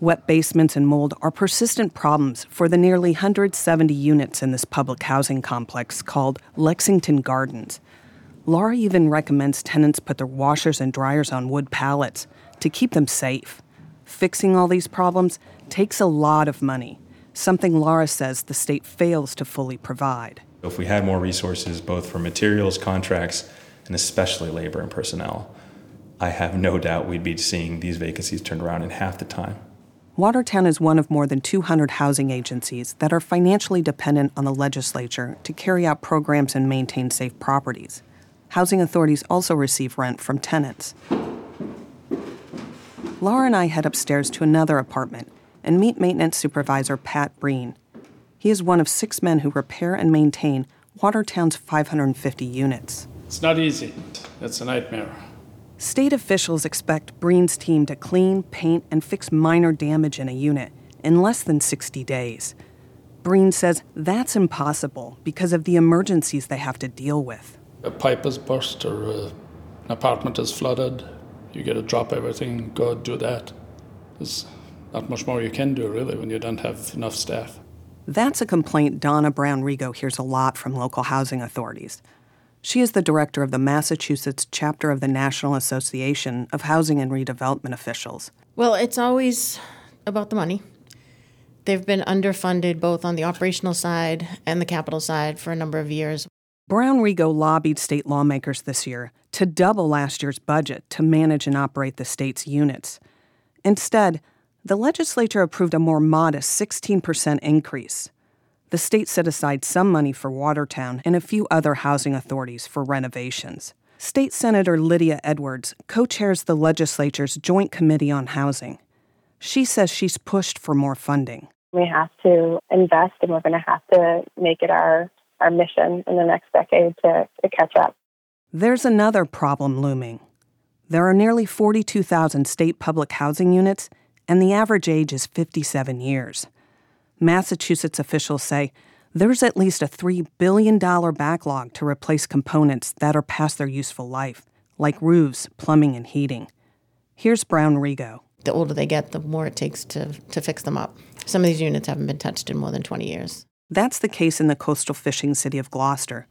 Wet basements and mold are persistent problems for the nearly 170 units in this public housing complex called Lexington Gardens. Lara even recommends tenants put their washers and dryers on wood pallets to keep them safe. Fixing all these problems takes a lot of money, something Lara says the state fails to fully provide. If we had more resources, both for materials, contracts, and especially labor and personnel, I have no doubt we'd be seeing these vacancies turned around in half the time. Watertown is one of more than 200 housing agencies that are financially dependent on the legislature to carry out programs and maintain safe properties. Housing authorities also receive rent from tenants. Lara and I head upstairs to another apartment and meet maintenance supervisor Pat Breen. He is one of six men who repair and maintain Watertown's 550 units. It's not easy. It's a nightmare. State officials expect Breen's team to clean, paint, and fix minor damage in a unit in less than 60 days. Breen says that's impossible because of the emergencies they have to deal with. A pipe is burst or uh, an apartment is flooded. You got to drop everything, go do that. There's not much more you can do, really, when you don't have enough staff. That's a complaint Donna Brown Rigo hears a lot from local housing authorities. She is the director of the Massachusetts chapter of the National Association of Housing and Redevelopment Officials. Well, it's always about the money. They've been underfunded both on the operational side and the capital side for a number of years. Brown Rigo lobbied state lawmakers this year to double last year's budget to manage and operate the state's units. Instead, the legislature approved a more modest 16% increase. The state set aside some money for Watertown and a few other housing authorities for renovations. State Senator Lydia Edwards co chairs the legislature's Joint Committee on Housing. She says she's pushed for more funding. We have to invest and we're going to have to make it our, our mission in the next decade to, to catch up. There's another problem looming. There are nearly 42,000 state public housing units, and the average age is 57 years. Massachusetts officials say there's at least a $3 billion backlog to replace components that are past their useful life, like roofs, plumbing, and heating. Here's Brown Rigo. The older they get, the more it takes to, to fix them up. Some of these units haven't been touched in more than 20 years. That's the case in the coastal fishing city of Gloucester.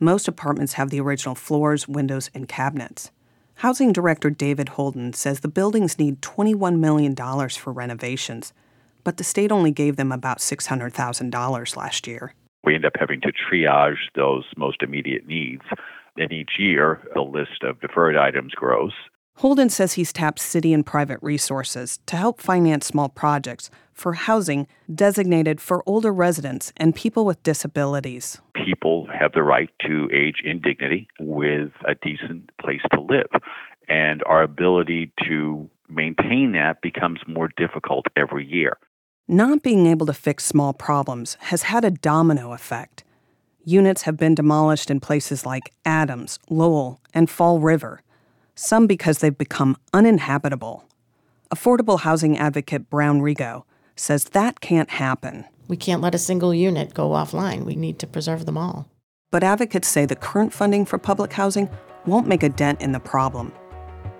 Most apartments have the original floors, windows, and cabinets. Housing Director David Holden says the buildings need $21 million for renovations, but the state only gave them about $600,000 last year. We end up having to triage those most immediate needs. And each year, the list of deferred items grows. Holden says he's tapped city and private resources to help finance small projects for housing designated for older residents and people with disabilities. People have the right to age in dignity with a decent place to live. And our ability to maintain that becomes more difficult every year. Not being able to fix small problems has had a domino effect. Units have been demolished in places like Adams, Lowell, and Fall River, some because they've become uninhabitable. Affordable housing advocate Brown Rigo says that can't happen. We can't let a single unit go offline. We need to preserve them all. But advocates say the current funding for public housing won't make a dent in the problem.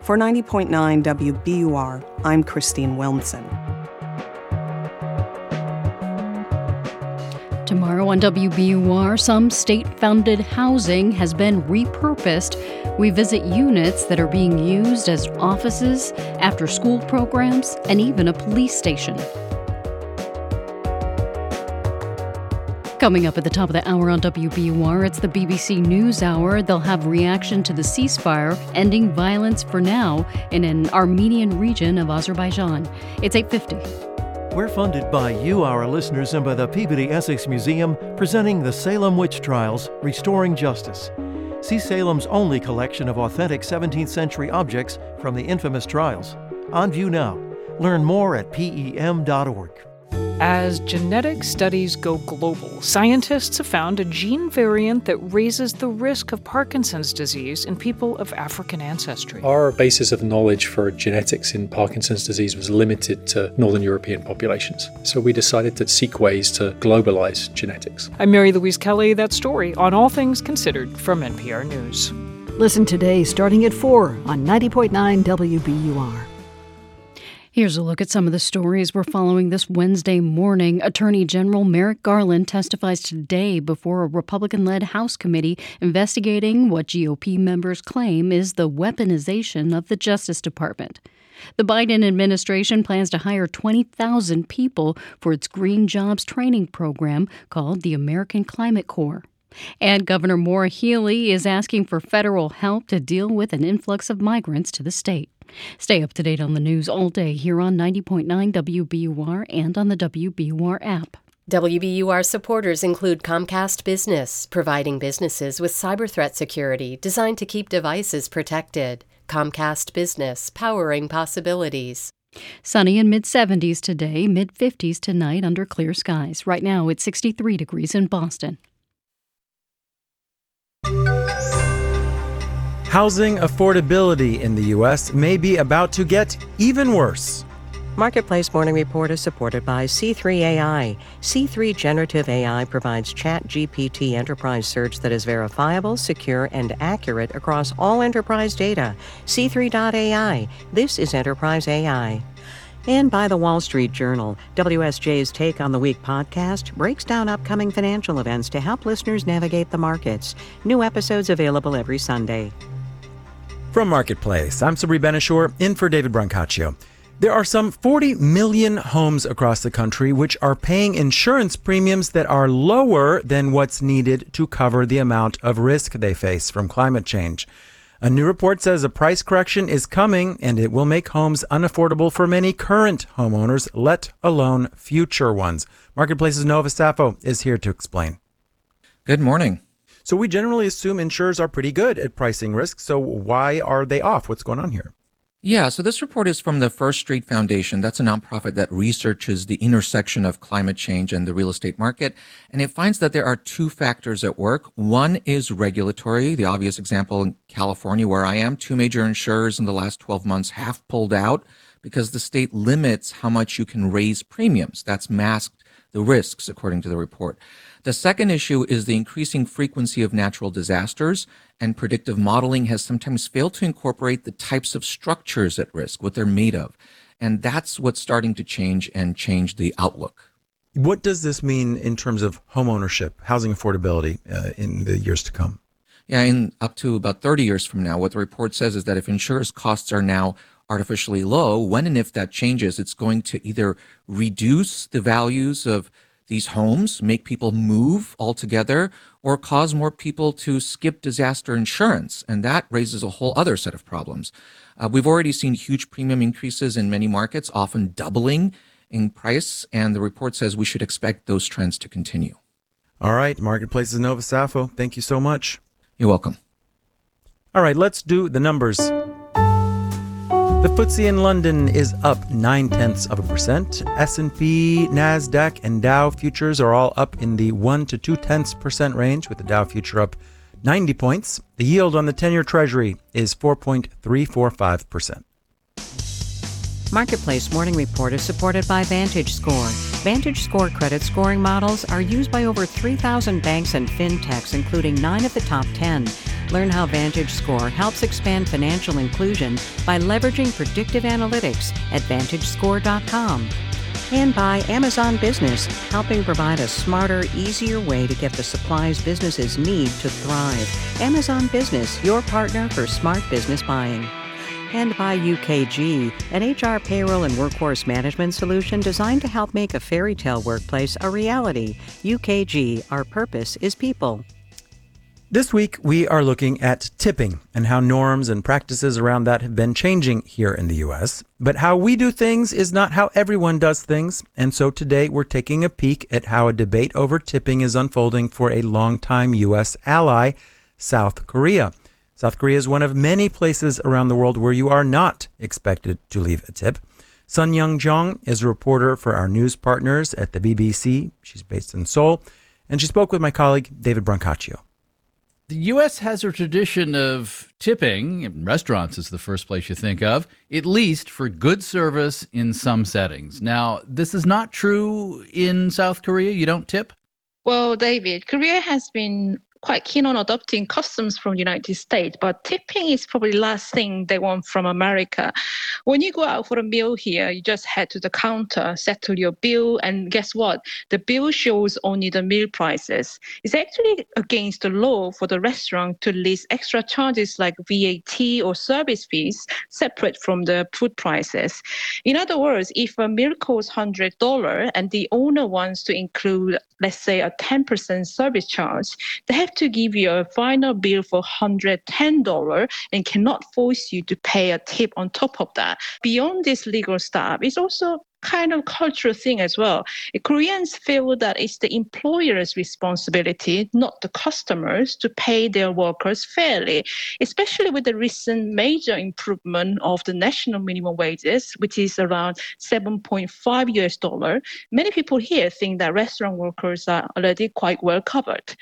For 90.9 WBUR, I'm Christine Willmsen. Tomorrow on WBUR, some state funded housing has been repurposed. We visit units that are being used as offices, after school programs, and even a police station. Coming up at the top of the hour on WBUR, it's the BBC News Hour. They'll have reaction to the ceasefire ending violence for now in an Armenian region of Azerbaijan. It's 850. We're funded by you, our listeners, and by the Peabody Essex Museum, presenting the Salem Witch Trials Restoring Justice. See Salem's only collection of authentic 17th century objects from the infamous trials. On view now. Learn more at pem.org. As genetic studies go global, scientists have found a gene variant that raises the risk of Parkinson's disease in people of African ancestry. Our basis of knowledge for genetics in Parkinson's disease was limited to Northern European populations. So we decided to seek ways to globalize genetics. I'm Mary Louise Kelly. That story on All Things Considered from NPR News. Listen today starting at 4 on 90.9 WBUR. Here's a look at some of the stories we're following this Wednesday morning. Attorney General Merrick Garland testifies today before a Republican led House committee investigating what GOP members claim is the weaponization of the Justice Department. The Biden administration plans to hire 20,000 people for its Green Jobs training program called the American Climate Corps. And Governor Maura Healey is asking for federal help to deal with an influx of migrants to the state. Stay up to date on the news all day here on 90.9 WBUR and on the WBUR app. WBUR supporters include Comcast Business, providing businesses with cyber threat security designed to keep devices protected. Comcast Business, powering possibilities. Sunny in mid 70s today, mid 50s tonight under clear skies. Right now it's 63 degrees in Boston. Housing affordability in the U.S. may be about to get even worse. Marketplace Morning Report is supported by C3 AI. C3 Generative AI provides Chat GPT enterprise search that is verifiable, secure, and accurate across all enterprise data. C3.ai. This is enterprise AI. And by the Wall Street Journal, WSJ's Take on the Week podcast breaks down upcoming financial events to help listeners navigate the markets. New episodes available every Sunday. From Marketplace, I'm Sabri Ben-Achour, in for David Brancaccio. There are some 40 million homes across the country which are paying insurance premiums that are lower than what's needed to cover the amount of risk they face from climate change. A new report says a price correction is coming and it will make homes unaffordable for many current homeowners, let alone future ones. Marketplace's Nova Safo is here to explain. Good morning. So we generally assume insurers are pretty good at pricing risk. So why are they off? What's going on here? Yeah, so this report is from the First Street Foundation. That's a nonprofit that researches the intersection of climate change and the real estate market. And it finds that there are two factors at work. One is regulatory. The obvious example in California, where I am, two major insurers in the last 12 months have pulled out because the state limits how much you can raise premiums. That's masked the risks, according to the report. The second issue is the increasing frequency of natural disasters, and predictive modeling has sometimes failed to incorporate the types of structures at risk, what they're made of. And that's what's starting to change and change the outlook. What does this mean in terms of home ownership, housing affordability uh, in the years to come? Yeah, in up to about 30 years from now, what the report says is that if insurance costs are now artificially low, when and if that changes, it's going to either reduce the values of these homes, make people move altogether, or cause more people to skip disaster insurance. And that raises a whole other set of problems. Uh, we've already seen huge premium increases in many markets, often doubling in price. And the report says we should expect those trends to continue. All right, Marketplace's Nova Safo. Thank you so much. You're welcome. All right, let's do the numbers. The FTSE in London is up nine tenths of a percent. S&P, Nasdaq, and Dow futures are all up in the one to two tenths percent range, with the Dow future up 90 points. The yield on the 10-year Treasury is 4.345 percent. Marketplace Morning Report is supported by Vantage Score. Vantage Score credit scoring models are used by over 3,000 banks and fintechs, including nine of the top 10. Learn how Vantage Score helps expand financial inclusion by leveraging predictive analytics at VantageScore.com. And by Amazon Business, helping provide a smarter, easier way to get the supplies businesses need to thrive. Amazon Business, your partner for smart business buying and by UKG, an HR payroll and workforce management solution designed to help make a fairy tale workplace a reality. UKG, our purpose is people. This week, we are looking at tipping and how norms and practices around that have been changing here in the US. But how we do things is not how everyone does things. And so today, we're taking a peek at how a debate over tipping is unfolding for a longtime US ally, South Korea. South Korea is one of many places around the world where you are not expected to leave a tip. Sun Young Jong is a reporter for our news partners at the BBC. She's based in Seoul, and she spoke with my colleague, David Brancaccio. The U.S. has a tradition of tipping. Restaurants is the first place you think of, at least for good service in some settings. Now, this is not true in South Korea. You don't tip? Well, David, Korea has been quite keen on adopting customs from the United States, but tipping is probably the last thing they want from America. When you go out for a meal here, you just head to the counter, settle your bill, and guess what? The bill shows only the meal prices. It's actually against the law for the restaurant to list extra charges like VAT or service fees separate from the food prices. In other words, if a meal costs $100 and the owner wants to include, let's say, a 10% service charge, they have to give you a final bill for $110 and cannot force you to pay a tip on top of that. Beyond this legal stuff, it's also kind of cultural thing as well. Koreans feel that it's the employer's responsibility, not the customers, to pay their workers fairly, especially with the recent major improvement of the national minimum wages, which is around 7.5 US dollar. Many people here think that restaurant workers are already quite well covered.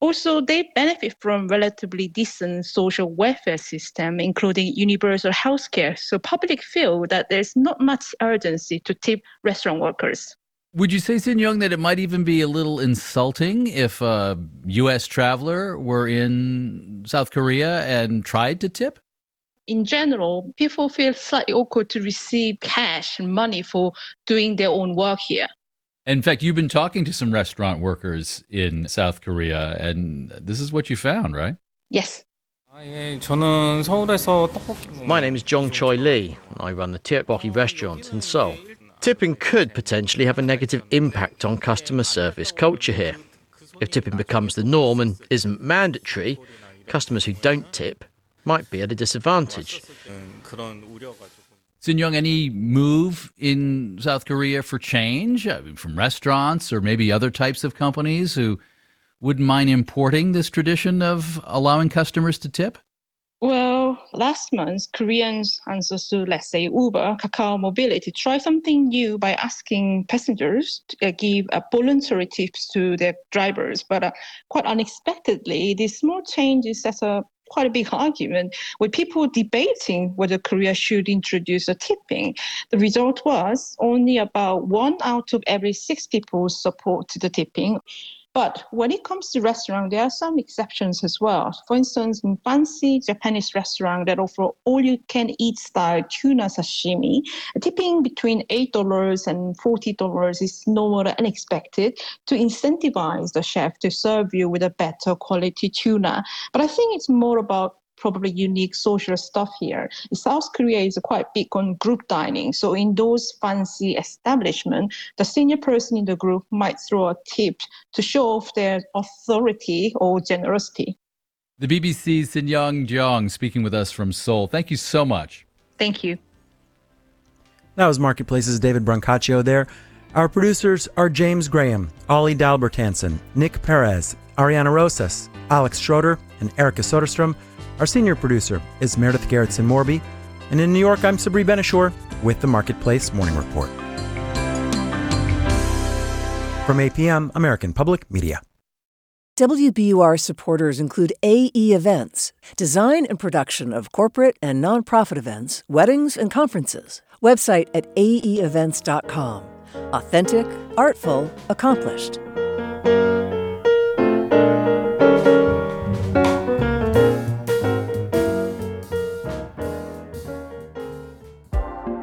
Also, they benefit from relatively decent social welfare system, including universal health care. So public feel that there's not much urgency to tip restaurant workers. Would you say, Sin Young, that it might even be a little insulting if a U.S. traveler were in South Korea and tried to tip? in general, people feel slightly awkward to receive cash and money for doing their own work here. In fact, you've been talking to some restaurant workers in South Korea, and this is what you found, right? Yes. My name is Jong Choi Lee. I run the Tteokbokki restaurant in Seoul. Tipping could potentially have a negative impact on customer service culture here. If tipping becomes the norm and isn't mandatory, customers who don't tip might be at a disadvantage. Sin Young, any move in South Korea for change I mean, from restaurants or maybe other types of companies who wouldn't mind importing this tradition of allowing customers to tip? Well, last month, Koreans answers to, let's say, Uber, Kakao Mobility, try something new by asking passengers to uh, give uh, voluntary tips to their drivers. But uh, quite unexpectedly, this small change is as a quite a big argument with people debating whether Korea should introduce a tipping. The result was only about one out of every six people support the tipping. But when it comes to restaurant, there are some exceptions as well. For instance, in fancy Japanese restaurant that offer all-you-can-eat style tuna sashimi, tipping between eight dollars and forty dollars is no more unexpected to incentivize the chef to serve you with a better quality tuna. But I think it's more about probably unique social stuff here. South Korea is quite big on group dining. So in those fancy establishments, the senior person in the group might throw a tip to show off their authority or generosity. The BBC's Sin Young Jong speaking with us from Seoul. Thank you so much. Thank you. That was Marketplace's David Brancaccio there. Our producers are James Graham, Ollie Dalbertanson, Nick Perez, Ariana Rosas, Alex Schroeder, and Erica Soderstrom. Our senior producer is Meredith Garrettson Morby. And in New York, I'm Sabri Ben-Achour with the Marketplace Morning Report. From APM, American Public Media. WBUR supporters include AE Events, design and production of corporate and nonprofit events, weddings, and conferences. Website at aeevents.com. Authentic, artful, accomplished.